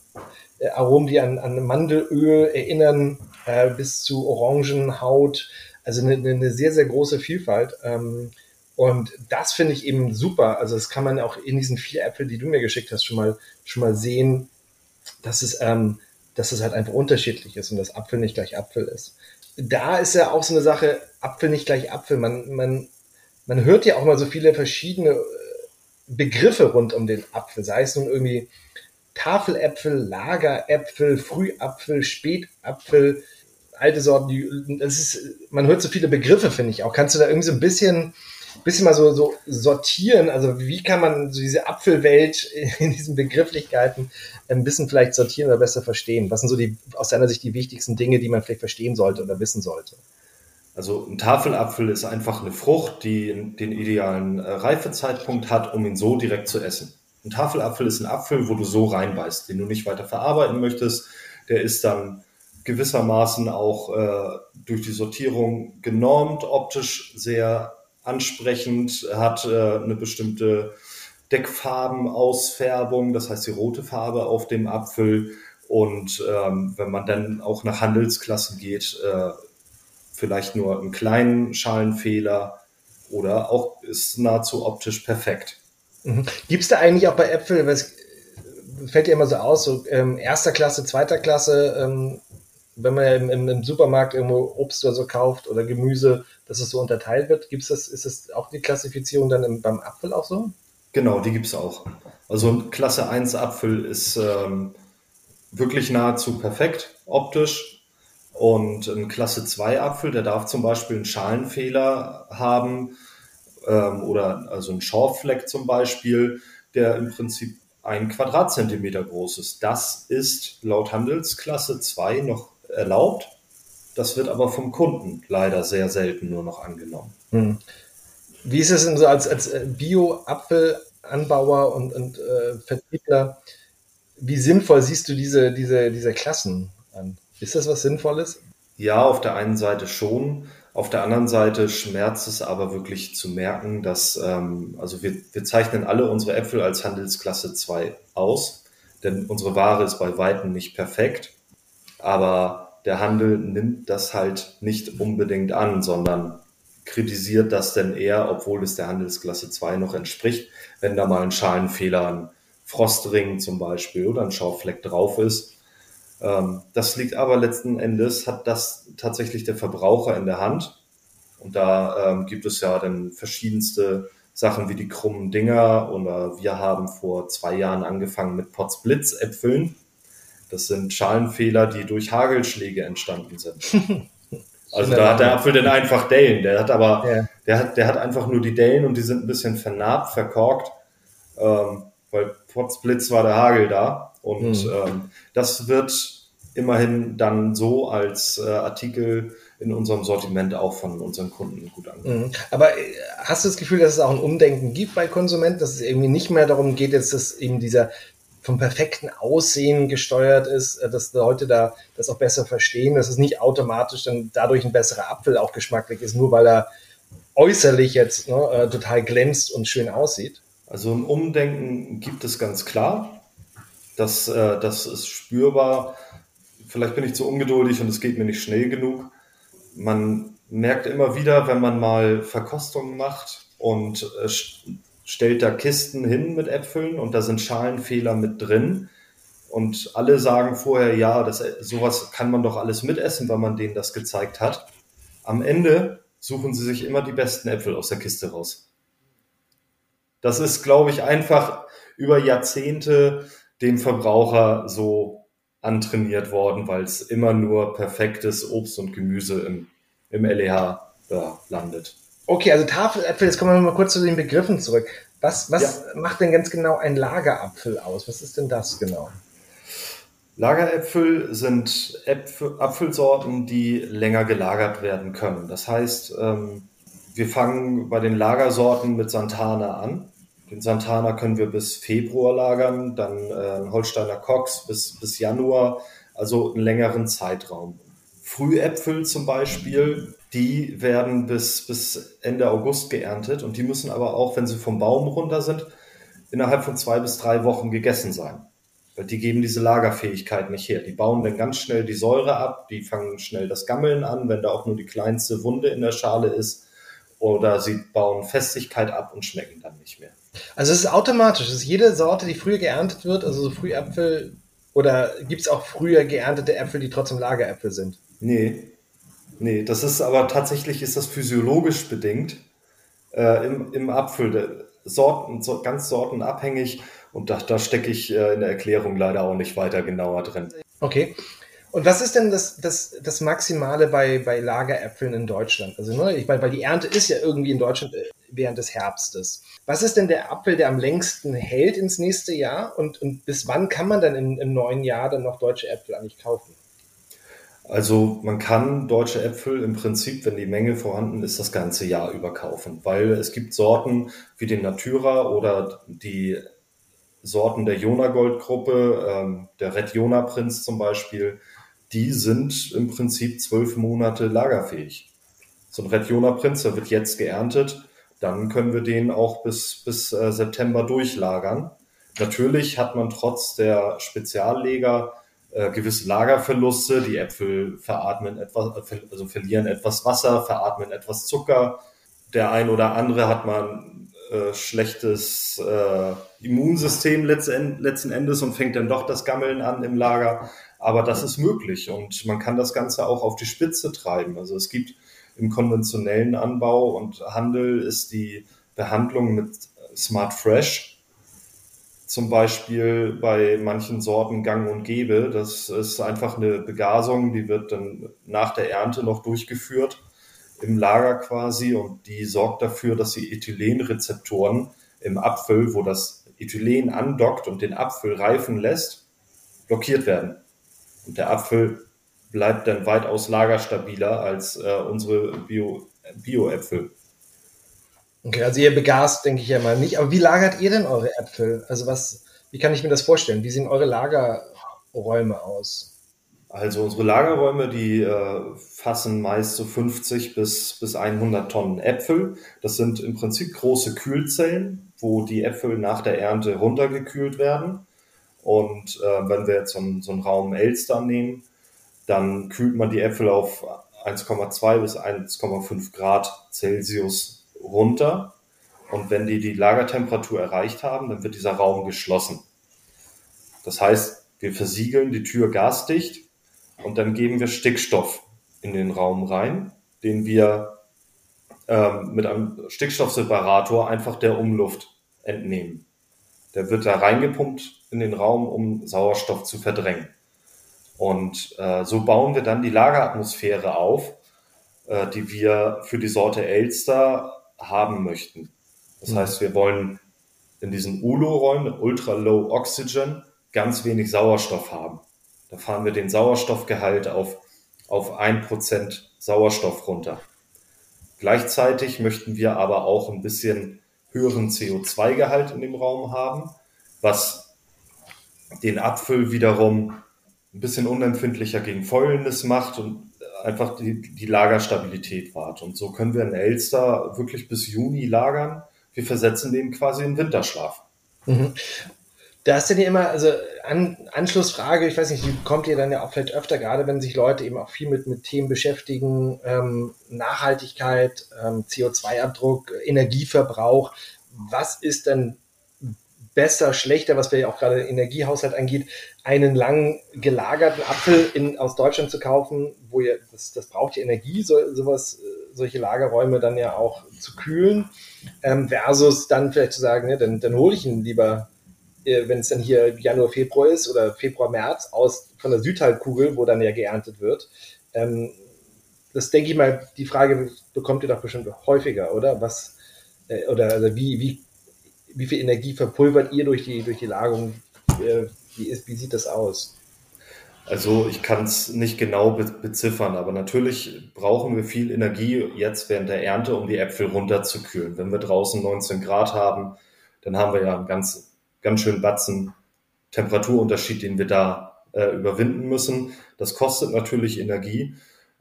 Speaker 1: äh, Aromen, die an, an Mandelöl erinnern, äh, bis zu Orangenhaut. Also eine, eine sehr, sehr große Vielfalt. Ähm, und das finde ich eben super. Also das kann man auch in diesen vier Äpfeln, die du mir geschickt hast, schon mal, schon mal sehen, dass es ähm, dass es halt einfach unterschiedlich ist und dass Apfel nicht gleich Apfel ist. Da ist ja auch so eine Sache, Apfel nicht gleich Apfel. Man, man, man hört ja auch mal so viele verschiedene äh, Begriffe rund um den Apfel, sei es nun irgendwie Tafeläpfel, Lageräpfel, Frühapfel, Spätapfel, alte Sorten, die, das ist, man hört so viele Begriffe, finde ich auch. Kannst du da irgendwie so ein bisschen bisschen mal so, so sortieren. Also wie kann man so diese Apfelwelt *laughs* in diesen Begrifflichkeiten ein bisschen vielleicht sortieren oder besser verstehen? Was sind so die aus deiner Sicht die wichtigsten Dinge, die man vielleicht verstehen sollte oder wissen sollte?
Speaker 2: Also ein Tafelapfel ist einfach eine Frucht, die den idealen äh, Reifezeitpunkt hat, um ihn so direkt zu essen. Ein Tafelapfel ist ein Apfel, wo du so reinbeißt, den du nicht weiter verarbeiten möchtest. Der ist dann gewissermaßen auch äh, durch die Sortierung genormt, optisch sehr ansprechend, hat äh, eine bestimmte Deckfarbenausfärbung, das heißt die rote Farbe auf dem Apfel. Und ähm, wenn man dann auch nach Handelsklassen geht, äh, vielleicht nur einen kleinen Schalenfehler oder auch ist nahezu optisch perfekt.
Speaker 1: Mhm. Gibt es da eigentlich auch bei Äpfeln, was fällt ja immer so aus, so ähm, erster Klasse, zweiter Klasse, ähm, wenn man ja im, im, Supermarkt irgendwo Obst oder so kauft oder Gemüse, dass es so unterteilt wird, gibt's das, ist das auch die Klassifizierung dann im, beim Apfel auch so?
Speaker 2: Genau, die gibt es auch. Also ein Klasse 1 Apfel ist ähm, wirklich nahezu perfekt optisch. Und ein Klasse 2 Apfel, der darf zum Beispiel einen Schalenfehler haben ähm, oder also einen Schorffleck zum Beispiel, der im Prinzip ein Quadratzentimeter groß ist. Das ist laut Handelsklasse 2 noch erlaubt. Das wird aber vom Kunden leider sehr selten nur noch angenommen. Hm.
Speaker 1: Wie ist es denn so als, als äh, Bio-Apfel? Anbauer und, und äh, Vertriebler, wie sinnvoll siehst du diese, diese, diese Klassen an? Ist das was Sinnvolles?
Speaker 2: Ja, auf der einen Seite schon. Auf der anderen Seite schmerzt es aber wirklich zu merken, dass, ähm, also wir, wir zeichnen alle unsere Äpfel als Handelsklasse 2 aus, denn unsere Ware ist bei Weitem nicht perfekt, aber der Handel nimmt das halt nicht unbedingt an, sondern kritisiert das denn eher, obwohl es der Handelsklasse 2 noch entspricht, wenn da mal ein Schalenfehler, ein Frostring zum Beispiel oder ein Schaufleck drauf ist ähm, das liegt aber letzten Endes, hat das tatsächlich der Verbraucher in der Hand. Und da ähm, gibt es ja dann verschiedenste Sachen wie die krummen Dinger oder wir haben vor zwei Jahren angefangen mit Potsblitz-Äpfeln. Das sind Schalenfehler, die durch Hagelschläge entstanden sind. *laughs* Also da hat der Apfel dann einfach Dellen. Der hat aber, ja. der hat, der hat einfach nur die Dellen und die sind ein bisschen vernarbt, verkorkt, ähm, weil Potsblitz war der Hagel da. Und mhm. ähm, das wird immerhin dann so als äh, Artikel in unserem Sortiment auch von unseren Kunden gut angenommen.
Speaker 1: Mhm. Aber äh, hast du das Gefühl, dass es auch ein Umdenken gibt bei Konsumenten, dass es irgendwie nicht mehr darum geht, jetzt, dass eben dieser vom perfekten Aussehen gesteuert ist, äh, dass Leute da das auch besser verstehen, dass es nicht automatisch dann dadurch ein besserer Apfel auch geschmacklich ist, nur weil er äußerlich jetzt ne, äh, total glänzt und schön aussieht?
Speaker 2: Also ein Umdenken gibt es ganz klar. Das, äh, das ist spürbar. Vielleicht bin ich zu ungeduldig und es geht mir nicht schnell genug. Man merkt immer wieder, wenn man mal Verkostungen macht und stellt da Kisten hin mit Äpfeln und da sind Schalenfehler mit drin. Und alle sagen vorher, ja, das, sowas kann man doch alles mitessen, weil man denen das gezeigt hat. Am Ende suchen sie sich immer die besten Äpfel aus der Kiste raus. Das ist, glaube ich, einfach über Jahrzehnte dem Verbraucher so antrainiert worden, weil es immer nur perfektes Obst und Gemüse im, im LEH da landet.
Speaker 1: Okay, also Tafeläpfel, jetzt kommen wir mal kurz zu den Begriffen zurück. Was, was ja. macht denn ganz genau ein Lagerapfel aus? Was ist denn das genau?
Speaker 2: Lageräpfel sind Äpfel, Apfelsorten, die länger gelagert werden können. Das heißt, ähm, wir fangen bei den Lagersorten mit Santana an. Den Santana können wir bis Februar lagern, dann äh, Holsteiner Cox bis, bis Januar, also einen längeren Zeitraum. Frühäpfel zum Beispiel, die werden bis, bis Ende August geerntet und die müssen aber auch, wenn sie vom Baum runter sind, innerhalb von zwei bis drei Wochen gegessen sein. Weil die geben diese Lagerfähigkeit nicht her. Die bauen dann ganz schnell die Säure ab, die fangen schnell das Gammeln an, wenn da auch nur die kleinste Wunde in der Schale ist. Oder sie bauen Festigkeit ab und schmecken dann nicht mehr.
Speaker 1: Also es ist automatisch. Es ist jede Sorte, die früher geerntet wird, also so Frühäpfel oder gibt es auch früher geerntete Äpfel, die trotzdem Lageräpfel sind?
Speaker 2: Nee. Nee, das ist aber tatsächlich ist das physiologisch bedingt äh, im, im Apfel. Sorten, so, ganz sortenabhängig und da, da stecke ich äh, in der Erklärung leider auch nicht weiter genauer drin.
Speaker 1: Okay. Und was ist denn das, das, das Maximale bei, bei Lageräpfeln in Deutschland? Also, ne, ich meine, weil die Ernte ist ja irgendwie in Deutschland äh, während des Herbstes. Was ist denn der Apfel, der am längsten hält ins nächste Jahr? Und, und bis wann kann man dann im, im neuen Jahr dann noch deutsche Äpfel eigentlich kaufen?
Speaker 2: Also man kann deutsche Äpfel im Prinzip, wenn die Menge vorhanden ist, das ganze Jahr über kaufen, weil es gibt Sorten wie den Natura oder die Sorten der Jona-Gold-Gruppe, ähm, der Red Jona-Prinz zum Beispiel, die sind im Prinzip zwölf Monate lagerfähig. So ein Red Jona-Prinz, der wird jetzt geerntet, dann können wir den auch bis, bis äh, September durchlagern. Natürlich hat man trotz der Spezialleger äh, gewisse Lagerverluste. Die Äpfel veratmen etwas, äh, also verlieren etwas Wasser, veratmen etwas Zucker. Der ein oder andere hat man äh, schlechtes äh, Immunsystem letzten, letzten Endes und fängt dann doch das Gammeln an im Lager. Aber das ist möglich und man kann das Ganze auch auf die Spitze treiben. Also es gibt im konventionellen Anbau und Handel ist die Behandlung mit Smart Fresh zum Beispiel bei manchen Sorten gang und gäbe. Das ist einfach eine Begasung, die wird dann nach der Ernte noch durchgeführt im Lager quasi und die sorgt dafür, dass die Ethylenrezeptoren im Apfel, wo das Ethylen andockt und den Apfel reifen lässt, blockiert werden. Und der Apfel bleibt dann weitaus lagerstabiler als äh, unsere Bio, Bio-Äpfel.
Speaker 1: Okay, also ihr begast, denke ich ja mal nicht. Aber wie lagert ihr denn eure Äpfel? Also was, wie kann ich mir das vorstellen? Wie sehen eure Lagerräume aus?
Speaker 2: Also unsere Lagerräume, die äh, fassen meist so 50 bis, bis 100 Tonnen Äpfel. Das sind im Prinzip große Kühlzellen, wo die Äpfel nach der Ernte runtergekühlt werden. Und äh, wenn wir jetzt so, einen, so einen Raum Elster nehmen, dann kühlt man die Äpfel auf 1,2 bis 1,5 Grad Celsius runter. Und wenn die die Lagertemperatur erreicht haben, dann wird dieser Raum geschlossen. Das heißt, wir versiegeln die Tür gasdicht und dann geben wir Stickstoff in den Raum rein, den wir ähm, mit einem Stickstoffseparator einfach der Umluft entnehmen. Der wird da reingepumpt in den Raum, um Sauerstoff zu verdrängen. Und äh, so bauen wir dann die Lageratmosphäre auf, äh, die wir für die Sorte Elster haben möchten. Das mhm. heißt, wir wollen in diesen ULO-Räumen, Ultra Low Oxygen, ganz wenig Sauerstoff haben. Da fahren wir den Sauerstoffgehalt auf, auf ein Prozent Sauerstoff runter. Gleichzeitig möchten wir aber auch ein bisschen höheren CO2-Gehalt in dem Raum haben, was den Apfel wiederum ein bisschen unempfindlicher gegen Fäulnis macht und einfach die, die Lagerstabilität wahrt. Und so können wir einen Elster wirklich bis Juni lagern. Wir versetzen den quasi in Winterschlaf.
Speaker 1: Mhm. Da ist ja immer, also An Anschlussfrage, ich weiß nicht, die kommt ihr dann ja auch vielleicht öfter, gerade wenn sich Leute eben auch viel mit, mit Themen beschäftigen, ähm, Nachhaltigkeit, ähm, CO2-Abdruck, Energieverbrauch. Was ist denn besser, schlechter, was wir ja auch gerade Energiehaushalt angeht, einen lang gelagerten Apfel in, aus Deutschland zu kaufen, wo ihr, das, das braucht ja Energie, so, sowas, solche Lagerräume dann ja auch zu kühlen, ähm, versus dann vielleicht zu sagen, ne, dann, dann hole ich ihn lieber, äh, wenn es dann hier Januar, Februar ist oder Februar, März aus von der Südhalbkugel, wo dann ja geerntet wird. Ähm, das denke ich mal, die Frage bekommt ihr doch bestimmt häufiger, oder? Was, äh, oder also wie, wie wie viel Energie verpulvert ihr durch die, durch die Lagerung? Äh, wie, ist, wie sieht das aus?
Speaker 2: Also ich kann es nicht genau be beziffern, aber natürlich brauchen wir viel Energie jetzt während der Ernte, um die Äpfel runterzukühlen. Wenn wir draußen 19 Grad haben, dann haben wir ja einen ganz, ganz schönen Batzen Temperaturunterschied, den wir da äh, überwinden müssen. Das kostet natürlich Energie.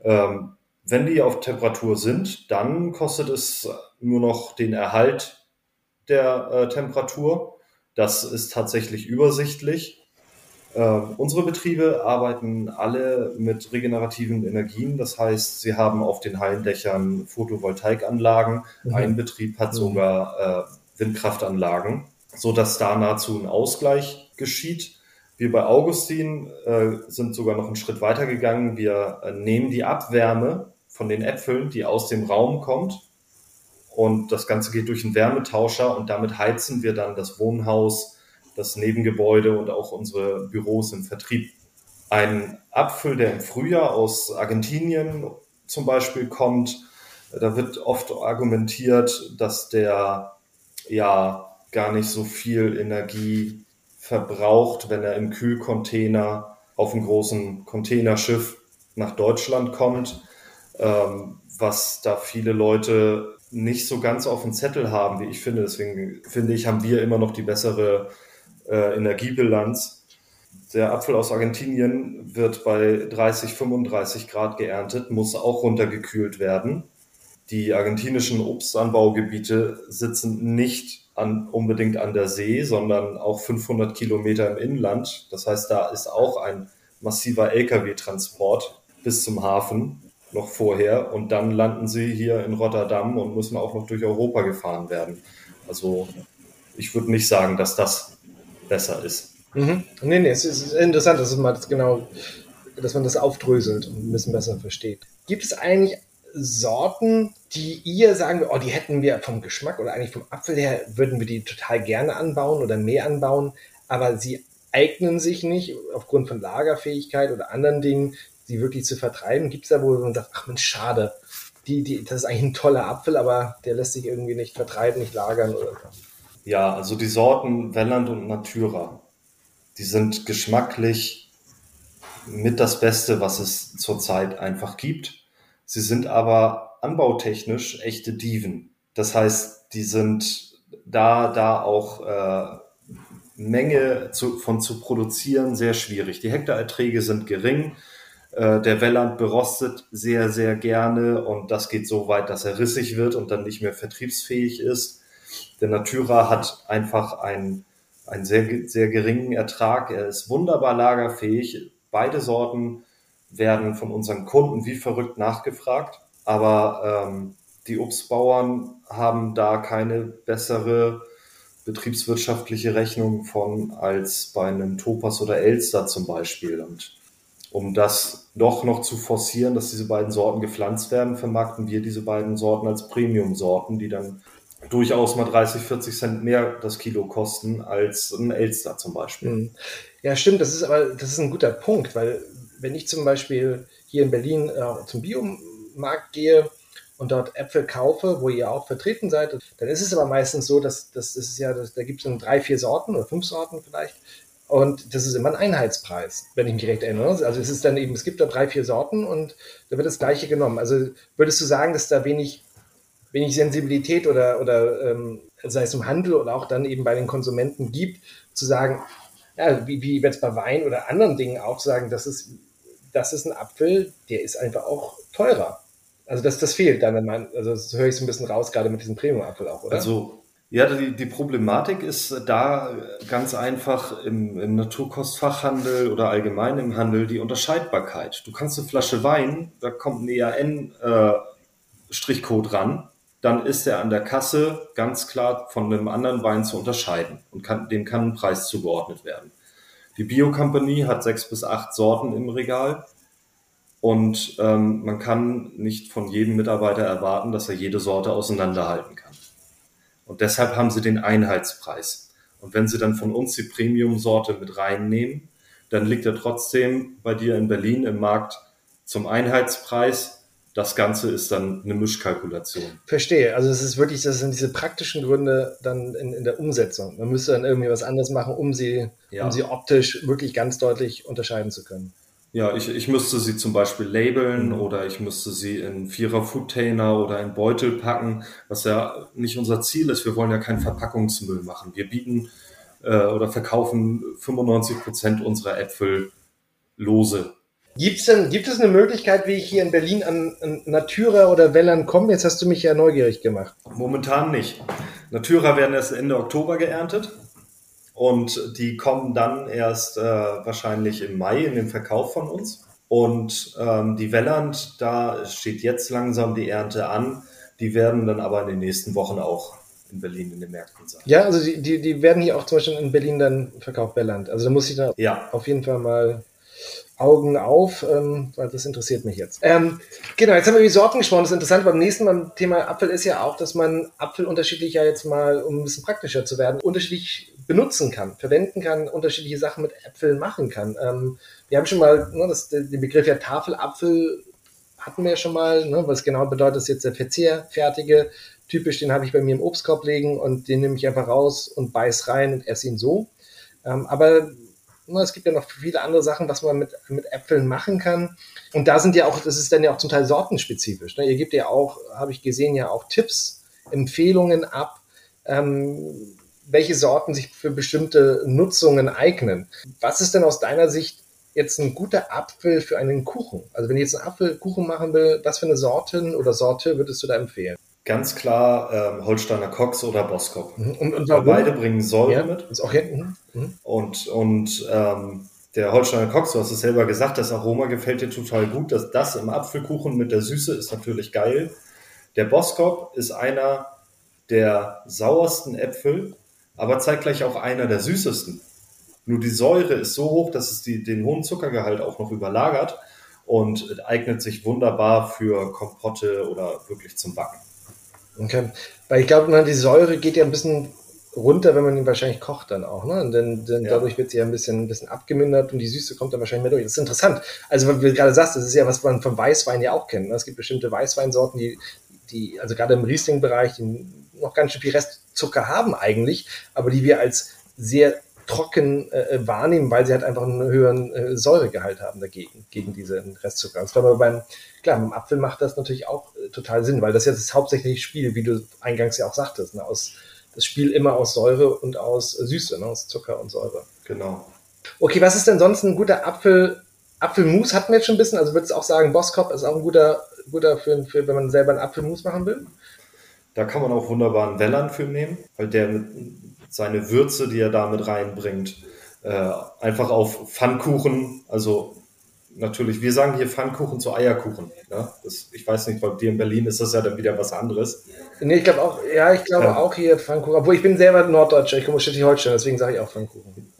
Speaker 2: Ähm, wenn die auf Temperatur sind, dann kostet es nur noch den Erhalt der äh, Temperatur. Das ist tatsächlich übersichtlich. Äh, unsere Betriebe arbeiten alle mit regenerativen Energien. Das heißt, sie haben auf den Hallendächern Photovoltaikanlagen. Mhm. Ein Betrieb hat mhm. sogar äh, Windkraftanlagen, so dass da nahezu ein Ausgleich geschieht. Wir bei Augustin äh, sind sogar noch einen Schritt weiter gegangen. Wir äh, nehmen die Abwärme von den Äpfeln, die aus dem Raum kommt, und das Ganze geht durch einen Wärmetauscher und damit heizen wir dann das Wohnhaus, das Nebengebäude und auch unsere Büros im Vertrieb. Ein Apfel, der im Frühjahr aus Argentinien zum Beispiel kommt, da wird oft argumentiert, dass der ja gar nicht so viel Energie verbraucht, wenn er im Kühlcontainer auf einem großen Containerschiff nach Deutschland kommt, ähm, was da viele Leute nicht so ganz auf dem Zettel haben, wie ich finde. Deswegen finde ich, haben wir immer noch die bessere äh, Energiebilanz. Der Apfel aus Argentinien wird bei 30, 35 Grad geerntet, muss auch runtergekühlt werden. Die argentinischen Obstanbaugebiete sitzen nicht an, unbedingt an der See, sondern auch 500 Kilometer im Inland. Das heißt, da ist auch ein massiver Lkw-Transport bis zum Hafen noch vorher und dann landen sie hier in Rotterdam und müssen auch noch durch Europa gefahren werden. Also ich würde nicht sagen, dass das besser ist.
Speaker 1: Mhm. Nee, nee, es ist interessant, dass man das genau, dass man das aufdröselt und ein bisschen besser versteht. Gibt es eigentlich Sorten, die ihr sagen, oh, die hätten wir vom Geschmack oder eigentlich vom Apfel her, würden wir die total gerne anbauen oder mehr anbauen, aber sie eignen sich nicht aufgrund von Lagerfähigkeit oder anderen Dingen sie wirklich zu vertreiben? Gibt es da, wo man sagt, ach Mensch, schade, die, die, das ist eigentlich ein toller Apfel, aber der lässt sich irgendwie nicht vertreiben, nicht lagern oder
Speaker 2: Ja, also die Sorten Welland und Natura, die sind geschmacklich mit das Beste, was es zurzeit einfach gibt. Sie sind aber anbautechnisch echte Diven. Das heißt, die sind da, da auch äh, Menge zu, von zu produzieren sehr schwierig. Die Hektarerträge sind gering. Äh, der Welland berostet sehr, sehr gerne und das geht so weit, dass er rissig wird und dann nicht mehr vertriebsfähig ist. Der Natura hat einfach einen, einen sehr, sehr geringen Ertrag. Er ist wunderbar lagerfähig. Beide Sorten werden von unseren Kunden wie verrückt nachgefragt. Aber ähm, die Obstbauern haben da keine bessere betriebswirtschaftliche Rechnung von als bei einem Topas oder Elster zum Beispiel. Und um das doch noch zu forcieren, dass diese beiden Sorten gepflanzt werden, vermarkten wir diese beiden Sorten als Premium-Sorten, die dann durchaus mal 30, 40 Cent mehr das Kilo kosten als ein Elster zum Beispiel. Hm.
Speaker 1: Ja, stimmt. Das ist aber das ist ein guter Punkt, weil wenn ich zum Beispiel hier in Berlin äh, zum Biomarkt gehe, und dort Äpfel kaufe, wo ihr auch vertreten seid, dann ist es aber meistens so, dass, das ist ja, dass, da gibt es dann drei, vier Sorten oder fünf Sorten vielleicht. Und das ist immer ein Einheitspreis, wenn ich mich recht erinnere. Also es ist dann eben, es gibt da drei, vier Sorten und da wird das gleiche genommen. Also würdest du sagen, dass da wenig, wenig Sensibilität oder, oder ähm, sei es im Handel oder auch dann eben bei den Konsumenten gibt, zu sagen, ja, wie, wie jetzt bei Wein oder anderen Dingen auch sagen, das ist, das ist ein Apfel, der ist einfach auch teurer. Also das, das fehlt dann, wenn man, also das höre ich so ein bisschen raus, gerade mit diesem Premium-Apfel auch, oder?
Speaker 2: Also ja, die, die Problematik ist da ganz einfach im, im Naturkostfachhandel oder allgemein im Handel die Unterscheidbarkeit. Du kannst eine Flasche Wein, da kommt ein EAN-Strichcode äh, ran, dann ist er an der Kasse ganz klar von einem anderen Wein zu unterscheiden und kann, dem kann ein Preis zugeordnet werden. Die Bio Company hat sechs bis acht Sorten im Regal und ähm, man kann nicht von jedem Mitarbeiter erwarten, dass er jede Sorte auseinanderhalten kann. Und deshalb haben sie den Einheitspreis. Und wenn sie dann von uns die Premium-Sorte mit reinnehmen, dann liegt er trotzdem bei dir in Berlin im Markt zum Einheitspreis. Das Ganze ist dann eine Mischkalkulation.
Speaker 1: Verstehe. Also es ist wirklich, das sind diese praktischen Gründe dann in, in der Umsetzung. Man müsste dann irgendwie was anderes machen, um sie, ja. um sie optisch wirklich ganz deutlich unterscheiden zu können.
Speaker 2: Ja, ich, ich müsste sie zum Beispiel labeln mhm. oder ich müsste sie in Vierer Foodtainer oder in Beutel packen, was ja nicht unser Ziel ist. Wir wollen ja keinen Verpackungsmüll machen. Wir bieten äh, oder verkaufen 95 Prozent unserer Äpfel lose.
Speaker 1: Gibt's denn, gibt es eine Möglichkeit, wie ich hier in Berlin an, an Natura oder Wellern komme? Jetzt hast du mich ja neugierig gemacht.
Speaker 2: Momentan nicht. Natura werden erst Ende Oktober geerntet. Und die kommen dann erst äh, wahrscheinlich im Mai in den Verkauf von uns. Und ähm, die Welland, da steht jetzt langsam die Ernte an. Die werden dann aber in den nächsten Wochen auch in Berlin in den Märkten sein.
Speaker 1: Ja, also die, die, die werden hier auch zum Beispiel in Berlin dann verkauft, Welland. Also da muss ich da ja. auf jeden Fall mal Augen auf, ähm, weil das interessiert mich jetzt. Ähm, genau, jetzt haben wir über Sorten gesprochen. Das Interessante beim nächsten beim Thema Apfel ist ja auch, dass man Apfel unterschiedlich ja jetzt mal, um ein bisschen praktischer zu werden, unterschiedlich benutzen kann, verwenden kann, unterschiedliche Sachen mit Äpfeln machen kann. Ähm, wir haben schon mal ne, das, den Begriff ja Tafelapfel hatten wir ja schon mal, ne, was genau bedeutet, ist jetzt der verzehrfertige. Typisch, den habe ich bei mir im Obstkorb legen und den nehme ich einfach raus und beiß rein und esse ihn so. Ähm, aber es gibt ja noch viele andere Sachen, was man mit, mit Äpfeln machen kann. Und da sind ja auch, das ist dann ja auch zum Teil sortenspezifisch. Ne? Ihr gebt ja auch, habe ich gesehen, ja auch Tipps, Empfehlungen ab, ähm, welche Sorten sich für bestimmte Nutzungen eignen. Was ist denn aus deiner Sicht jetzt ein guter Apfel für einen Kuchen? Also wenn ich jetzt einen Apfelkuchen machen will, was für eine Sorten oder Sorte würdest du da empfehlen?
Speaker 2: Ganz klar ähm, Holsteiner Cox oder Boskop. Mhm. Und, und Beide bringen Säure ja, mit.
Speaker 1: Ist auch hier. Mhm. mhm.
Speaker 2: Und, und ähm, der Holsteiner Cox, du hast es selber gesagt, das Aroma gefällt dir total gut. Das, das im Apfelkuchen mit der Süße ist natürlich geil. Der Boskop ist einer der sauersten Äpfel, aber zeitgleich auch einer der süßesten. Nur die Säure ist so hoch, dass es die, den hohen Zuckergehalt auch noch überlagert und eignet sich wunderbar für Kompotte oder wirklich zum Backen.
Speaker 1: Okay. Weil ich glaube, die Säure geht ja ein bisschen runter, wenn man ihn wahrscheinlich kocht dann auch. Ne? Und dann, dann ja. dadurch wird sie ja ein bisschen, ein bisschen abgemindert und die Süße kommt dann wahrscheinlich mehr durch. Das ist interessant. Also, wie du gerade sagst, das ist ja, was man vom Weißwein ja auch kennt. Ne? Es gibt bestimmte Weißweinsorten, die, die also gerade im Riesling-Bereich, die noch ganz schön viel Restzucker haben eigentlich, aber die wir als sehr trocken äh, wahrnehmen, weil sie halt einfach einen höheren äh, Säuregehalt haben dagegen, gegen diesen Restzucker. Das war beim, klar, beim Apfel macht das natürlich auch äh, total Sinn, weil das jetzt das hauptsächliche Spiel, wie du eingangs ja auch sagtest, ne, aus, das Spiel immer aus Säure und aus Süße, ne, aus Zucker und Säure.
Speaker 2: Genau.
Speaker 1: Okay, was ist denn sonst ein guter Apfel? Apfelmus hatten wir jetzt schon ein bisschen, also würdest du auch sagen, Boskop ist auch ein guter, guter für, für, wenn man selber einen Apfelmus machen will?
Speaker 2: Da kann man auch wunderbar einen Welland für nehmen, weil der mit seine Würze, die er da mit reinbringt, äh, einfach auf Pfannkuchen, also natürlich, wir sagen hier Pfannkuchen zu Eierkuchen. Ja? Das, ich weiß nicht, bei dir in Berlin ist das ja dann wieder was anderes.
Speaker 1: Nee, ich glaube auch, ja, ich glaube ja. auch hier Pfannkuchen, obwohl ich bin selber Norddeutscher, ich komme aus Schleswig-Holstein, deswegen sage ich auch Pfannkuchen.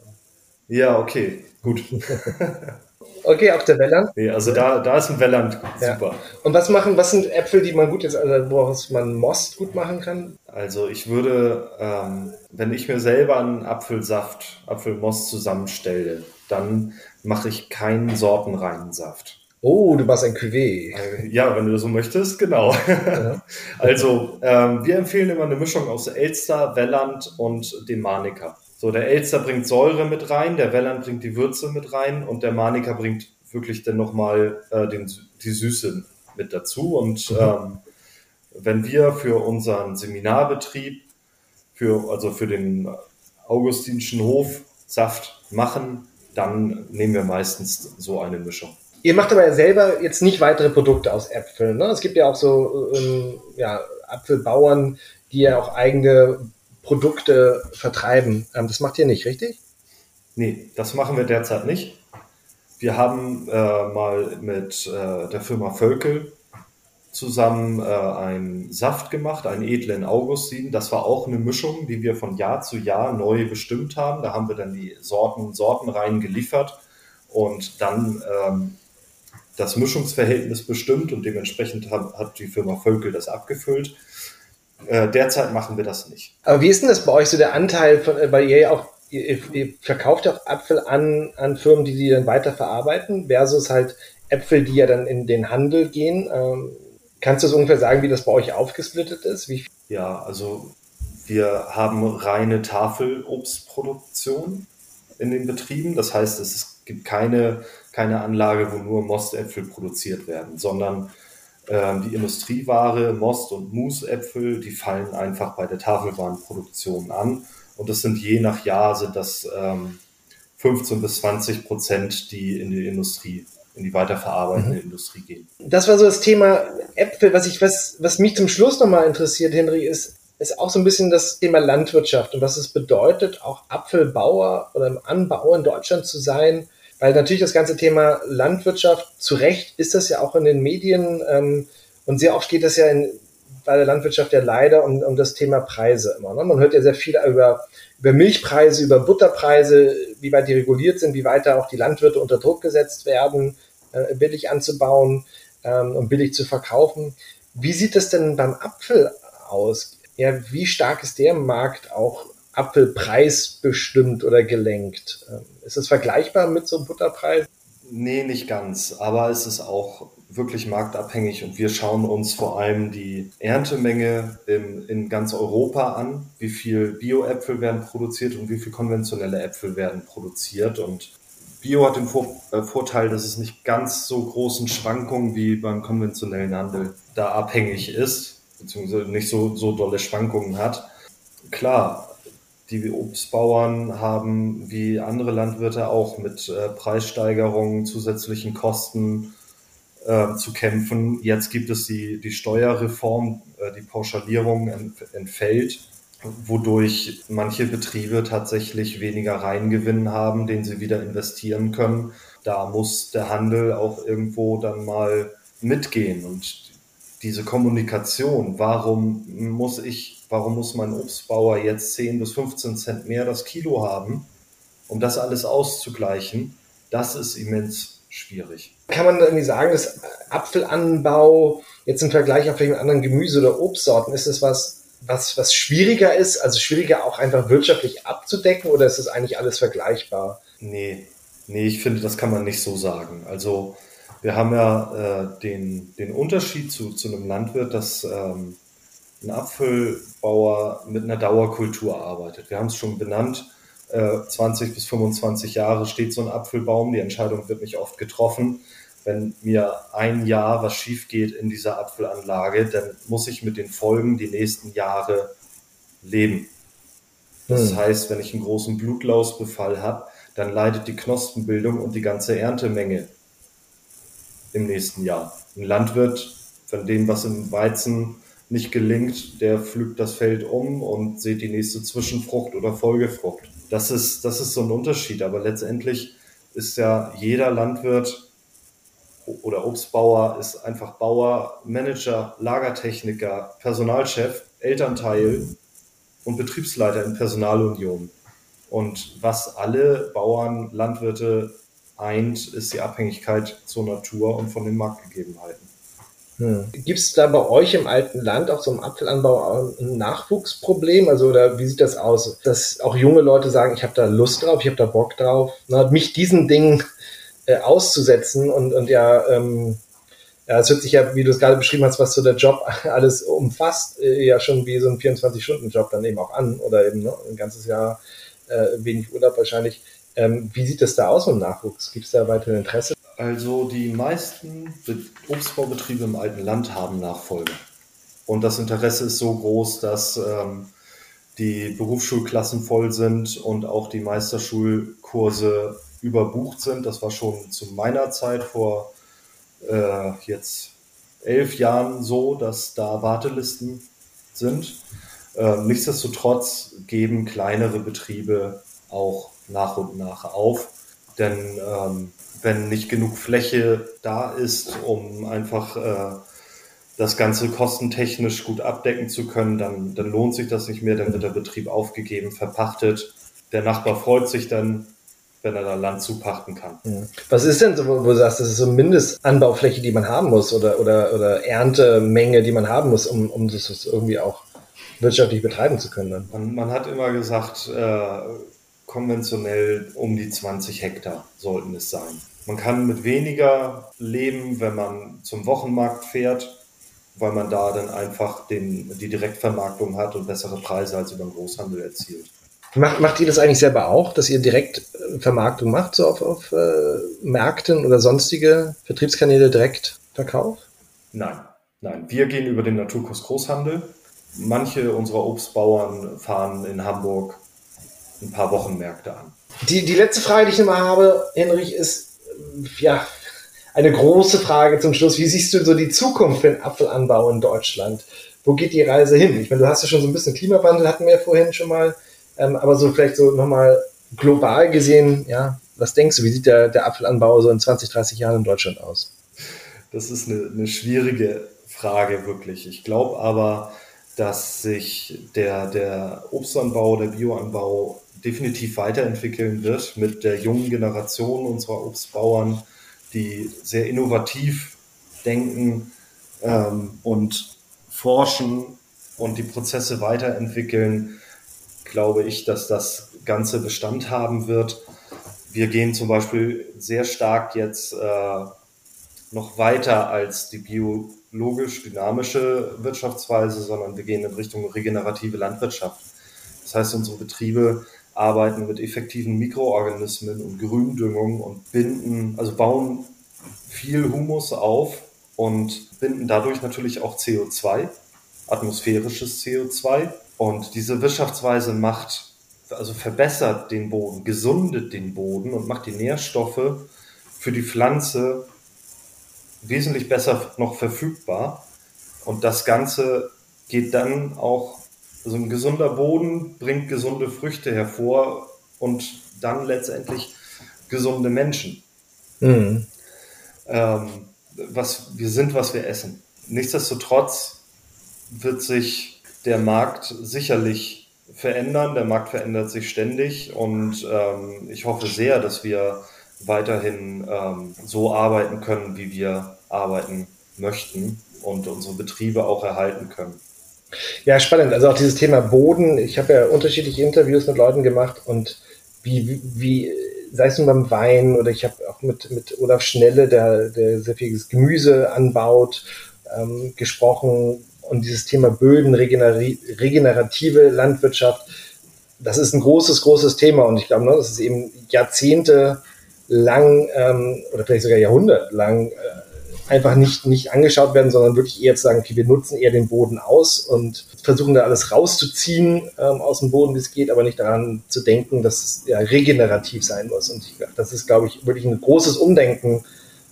Speaker 2: Ja, okay, gut. *laughs*
Speaker 1: Okay, auch der Welland.
Speaker 2: Nee, also da, da ist ein Welland super. Ja.
Speaker 1: Und was machen, was sind Äpfel, die man gut jetzt, also woraus man Most gut machen kann?
Speaker 2: Also ich würde, ähm, wenn ich mir selber einen Apfelsaft, Apfelmost zusammenstelle, dann mache ich keinen sortenreinen Saft.
Speaker 1: Oh, du machst ein Cuvée.
Speaker 2: Äh, ja, wenn du so möchtest, genau. Ja. *laughs* also, ähm, wir empfehlen immer eine Mischung aus Elster, Welland und dem. So, der Elster bringt Säure mit rein, der Welland bringt die Würze mit rein und der Manika bringt wirklich dann nochmal äh, den, die Süße mit dazu. Und mhm. ähm, wenn wir für unseren Seminarbetrieb, für, also für den Augustinschen Hof Saft machen, dann nehmen wir meistens so eine Mischung.
Speaker 1: Ihr macht aber ja selber jetzt nicht weitere Produkte aus Äpfeln. Ne? Es gibt ja auch so ähm, ja, Apfelbauern, die ja auch eigene Produkte vertreiben. Ähm, das macht ihr nicht, richtig?
Speaker 2: Nee, das machen wir derzeit nicht. Wir haben äh, mal mit äh, der Firma Völkel zusammen äh, einen Saft gemacht, einen edlen Augustin. Das war auch eine Mischung, die wir von Jahr zu Jahr neu bestimmt haben. Da haben wir dann die Sorten, Sortenreihen geliefert und dann ähm, das Mischungsverhältnis bestimmt und dementsprechend hat, hat die Firma Völkel das abgefüllt. Äh, derzeit machen wir das nicht.
Speaker 1: Aber wie ist denn das bei euch so der Anteil von, äh, weil ihr auch, ihr, ihr verkauft auch Apfel an, an Firmen, die die dann weiterverarbeiten, versus halt Äpfel, die ja dann in den Handel gehen. Ähm, kannst du so ungefähr sagen, wie das bei euch aufgesplittet ist? Wie
Speaker 2: ja, also wir haben reine Tafelobstproduktion in den Betrieben. Das heißt, es gibt keine, keine Anlage, wo nur Mostäpfel produziert werden, sondern ähm, die Industrieware, Most- und Musäpfel, die fallen einfach bei der Tafelwarenproduktion an. Und das sind je nach Jahr sind das ähm, 15 bis 20 Prozent, die in die Industrie, in die weiterverarbeitende mhm. Industrie gehen.
Speaker 1: Das war so das Thema Äpfel. Was ich, was, was mich zum Schluss nochmal interessiert, Henry, ist, ist auch so ein bisschen das Thema Landwirtschaft und was es bedeutet, auch Apfelbauer oder im Anbau in Deutschland zu sein weil natürlich das ganze Thema Landwirtschaft, zu Recht ist das ja auch in den Medien ähm, und sehr oft geht das ja in, bei der Landwirtschaft ja leider um, um das Thema Preise immer. Ne? Man hört ja sehr viel über, über Milchpreise, über Butterpreise, wie weit die reguliert sind, wie weit da auch die Landwirte unter Druck gesetzt werden, äh, billig anzubauen ähm, und billig zu verkaufen. Wie sieht das denn beim Apfel aus? Ja, wie stark ist der Markt auch Apfelpreis bestimmt oder gelenkt? Ähm, ist es vergleichbar mit so einem Butterpreis?
Speaker 2: Nee, nicht ganz. Aber es ist auch wirklich marktabhängig und wir schauen uns vor allem die Erntemenge in, in ganz Europa an. Wie viel Bio-Äpfel werden produziert und wie viel konventionelle Äpfel werden produziert. Und Bio hat den Vor äh, Vorteil, dass es nicht ganz so großen Schwankungen wie beim konventionellen Handel da abhängig ist, beziehungsweise nicht so, so dolle Schwankungen hat. Klar, die Obstbauern haben wie andere Landwirte auch mit äh, Preissteigerungen, zusätzlichen Kosten äh, zu kämpfen. Jetzt gibt es die, die Steuerreform, äh, die Pauschalierung entfällt, wodurch manche Betriebe tatsächlich weniger Reingewinn haben, den sie wieder investieren können. Da muss der Handel auch irgendwo dann mal mitgehen und diese Kommunikation, warum muss ich warum muss mein Obstbauer jetzt 10 bis 15 Cent mehr das Kilo haben, um das alles auszugleichen, das ist immens schwierig.
Speaker 1: Kann man irgendwie sagen, dass Apfelanbau jetzt im Vergleich auf vielleicht anderen Gemüse- oder Obstsorten, ist es was, was, was schwieriger ist, also schwieriger auch einfach wirtschaftlich abzudecken oder ist es eigentlich alles vergleichbar?
Speaker 2: Nee, nee, ich finde, das kann man nicht so sagen. Also wir haben ja äh, den, den Unterschied zu, zu einem Landwirt, dass ähm, ein Apfelbauer mit einer Dauerkultur arbeitet. Wir haben es schon benannt, äh, 20 bis 25 Jahre steht so ein Apfelbaum. Die Entscheidung wird nicht oft getroffen. Wenn mir ein Jahr was schief geht in dieser Apfelanlage, dann muss ich mit den Folgen die nächsten Jahre leben. Das hm. heißt, wenn ich einen großen Blutlausbefall habe, dann leidet die Knospenbildung und die ganze Erntemenge im nächsten Jahr. Ein Landwirt, von dem was im Weizen nicht gelingt, der pflügt das Feld um und sieht die nächste Zwischenfrucht oder Folgefrucht. Das ist, das ist so ein Unterschied, aber letztendlich ist ja jeder Landwirt oder Obstbauer ist einfach Bauer, Manager, Lagertechniker, Personalchef, Elternteil und Betriebsleiter in Personalunion. Und was alle Bauern, Landwirte eint, ist die Abhängigkeit zur Natur und von den Marktgegebenheiten.
Speaker 1: Hm. Gibt es da bei euch im alten Land auch so im Apfelanbau ein Nachwuchsproblem? Also oder wie sieht das aus? Dass auch junge Leute sagen, ich habe da Lust drauf, ich habe da Bock drauf, na, mich diesen Dingen äh, auszusetzen und, und ja, ähm, ja, es hört sich ja, wie du es gerade beschrieben hast, was so der Job *laughs* alles umfasst, äh, ja schon wie so ein 24-Stunden-Job dann eben auch an oder eben ne, ein ganzes Jahr äh, wenig Urlaub wahrscheinlich. Ähm, wie sieht das da aus mit dem Nachwuchs? Gibt es da weiterhin Interesse?
Speaker 2: Also die meisten Obstbaubetriebe im alten Land haben Nachfolge. Und das Interesse ist so groß, dass ähm, die Berufsschulklassen voll sind und auch die Meisterschulkurse überbucht sind. Das war schon zu meiner Zeit vor äh, jetzt elf Jahren so, dass da Wartelisten sind. Ähm, nichtsdestotrotz geben kleinere Betriebe auch nach und nach auf, denn ähm, wenn nicht genug Fläche da ist, um einfach äh, das Ganze kostentechnisch gut abdecken zu können, dann, dann lohnt sich das nicht mehr, dann wird der Betrieb aufgegeben, verpachtet. Der Nachbar freut sich dann, wenn er da Land zupachten kann.
Speaker 1: Was ist denn so, wo du sagst, das ist so Mindestanbaufläche, die man haben muss oder, oder, oder Erntemenge, die man haben muss, um, um das irgendwie auch wirtschaftlich betreiben zu können?
Speaker 2: Man, man hat immer gesagt, äh, konventionell um die 20 Hektar sollten es sein. Man kann mit weniger leben, wenn man zum Wochenmarkt fährt, weil man da dann einfach den, die Direktvermarktung hat und bessere Preise als über den Großhandel erzielt.
Speaker 1: Macht, macht ihr das eigentlich selber auch, dass ihr direkt Vermarktung macht, so auf, auf äh, Märkten oder sonstige Vertriebskanäle direkt Verkauf?
Speaker 2: Nein, nein. Wir gehen über den Naturkurs Großhandel. Manche unserer Obstbauern fahren in Hamburg ein paar Wochenmärkte an.
Speaker 1: Die, die letzte Frage, die ich nochmal habe, Henrich, ist ja eine große Frage zum Schluss. Wie siehst du so die Zukunft für den Apfelanbau in Deutschland? Wo geht die Reise hin? Ich meine, du hast ja schon so ein bisschen Klimawandel, hatten wir ja vorhin schon mal, ähm, aber so vielleicht so nochmal global gesehen, ja, was denkst du, wie sieht der, der Apfelanbau so in 20, 30 Jahren in Deutschland aus?
Speaker 2: Das ist eine, eine schwierige Frage, wirklich. Ich glaube aber, dass sich der, der Obstanbau, der Bioanbau definitiv weiterentwickeln wird mit der jungen Generation unserer Obstbauern, die sehr innovativ denken ähm, und forschen und die Prozesse weiterentwickeln, glaube ich, dass das Ganze Bestand haben wird. Wir gehen zum Beispiel sehr stark jetzt äh, noch weiter als die biologisch dynamische Wirtschaftsweise, sondern wir gehen in Richtung regenerative Landwirtschaft. Das heißt, unsere Betriebe arbeiten mit effektiven Mikroorganismen und Gründüngung und binden, also bauen viel Humus auf und binden dadurch natürlich auch CO2, atmosphärisches CO2. Und diese Wirtschaftsweise macht, also verbessert den Boden, gesundet den Boden und macht die Nährstoffe für die Pflanze wesentlich besser noch verfügbar. Und das Ganze geht dann auch also ein gesunder Boden bringt gesunde Früchte hervor und dann letztendlich gesunde Menschen. Mhm. Ähm, was, wir sind, was wir essen. Nichtsdestotrotz wird sich der Markt sicherlich verändern. Der Markt verändert sich ständig und ähm, ich hoffe sehr, dass wir weiterhin ähm, so arbeiten können, wie wir arbeiten möchten und unsere Betriebe auch erhalten können.
Speaker 1: Ja, spannend. Also auch dieses Thema Boden. Ich habe ja unterschiedliche Interviews mit Leuten gemacht und wie, wie sei es nun beim Wein oder ich habe auch mit, mit Olaf Schnelle, der, der sehr vieles Gemüse anbaut, ähm, gesprochen und dieses Thema Böden, regenerative Landwirtschaft. das ist ein großes, großes Thema und ich glaube, ne, das ist eben Jahrzehnte lang ähm, oder vielleicht sogar Jahrhundert lang äh, einfach nicht, nicht angeschaut werden, sondern wirklich eher zu sagen, okay, wir nutzen eher den Boden aus und versuchen da alles rauszuziehen ähm, aus dem Boden, wie es geht, aber nicht daran zu denken, dass es ja regenerativ sein muss. Und ich, das ist, glaube ich, wirklich ein großes Umdenken,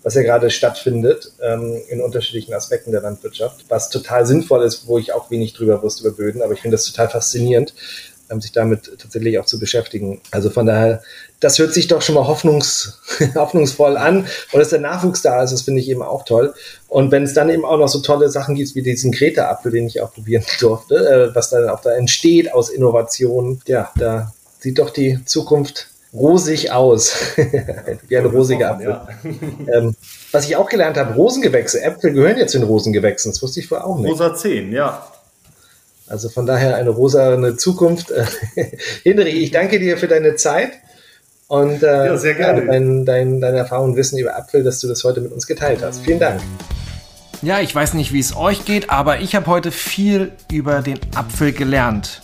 Speaker 1: was ja gerade stattfindet ähm, in unterschiedlichen Aspekten der Landwirtschaft, was total sinnvoll ist, wo ich auch wenig drüber wusste über Böden, aber ich finde das total faszinierend sich damit tatsächlich auch zu beschäftigen. Also von daher, das hört sich doch schon mal hoffnungs, *laughs* hoffnungsvoll an. Und dass der Nachwuchs da ist, das finde ich eben auch toll. Und wenn es dann eben auch noch so tolle Sachen gibt, wie diesen Kreta-Apfel, den ich auch probieren *laughs* durfte, äh, was dann auch da entsteht aus Innovationen, ja, da sieht doch die Zukunft rosig aus. *laughs* wie ein rosiger Apfel. Ja. ähm, was ich auch gelernt habe, Rosengewächse, Äpfel gehören jetzt zu den Rosengewächsen. Das wusste ich vorher auch nicht.
Speaker 2: Rosa 10, ja.
Speaker 1: Also von daher eine rosane Zukunft. *laughs* Hinrich, ich danke dir für deine Zeit und äh, ja, sehr gerne. Ja, dein, dein, deine Erfahrung und Wissen über Apfel, dass du das heute mit uns geteilt hast. Vielen Dank.
Speaker 3: Ja, ich weiß nicht, wie es euch geht, aber ich habe heute viel über den Apfel gelernt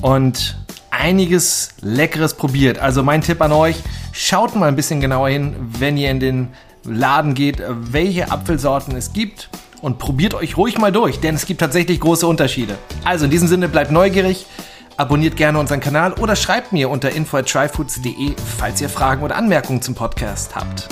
Speaker 3: und einiges Leckeres probiert. Also mein Tipp an euch, schaut mal ein bisschen genauer hin, wenn ihr in den Laden geht, welche Apfelsorten es gibt und probiert euch ruhig mal durch, denn es gibt tatsächlich große Unterschiede. Also in diesem Sinne bleibt neugierig, abonniert gerne unseren Kanal oder schreibt mir unter info@tryfoods.de, falls ihr Fragen oder Anmerkungen zum Podcast habt.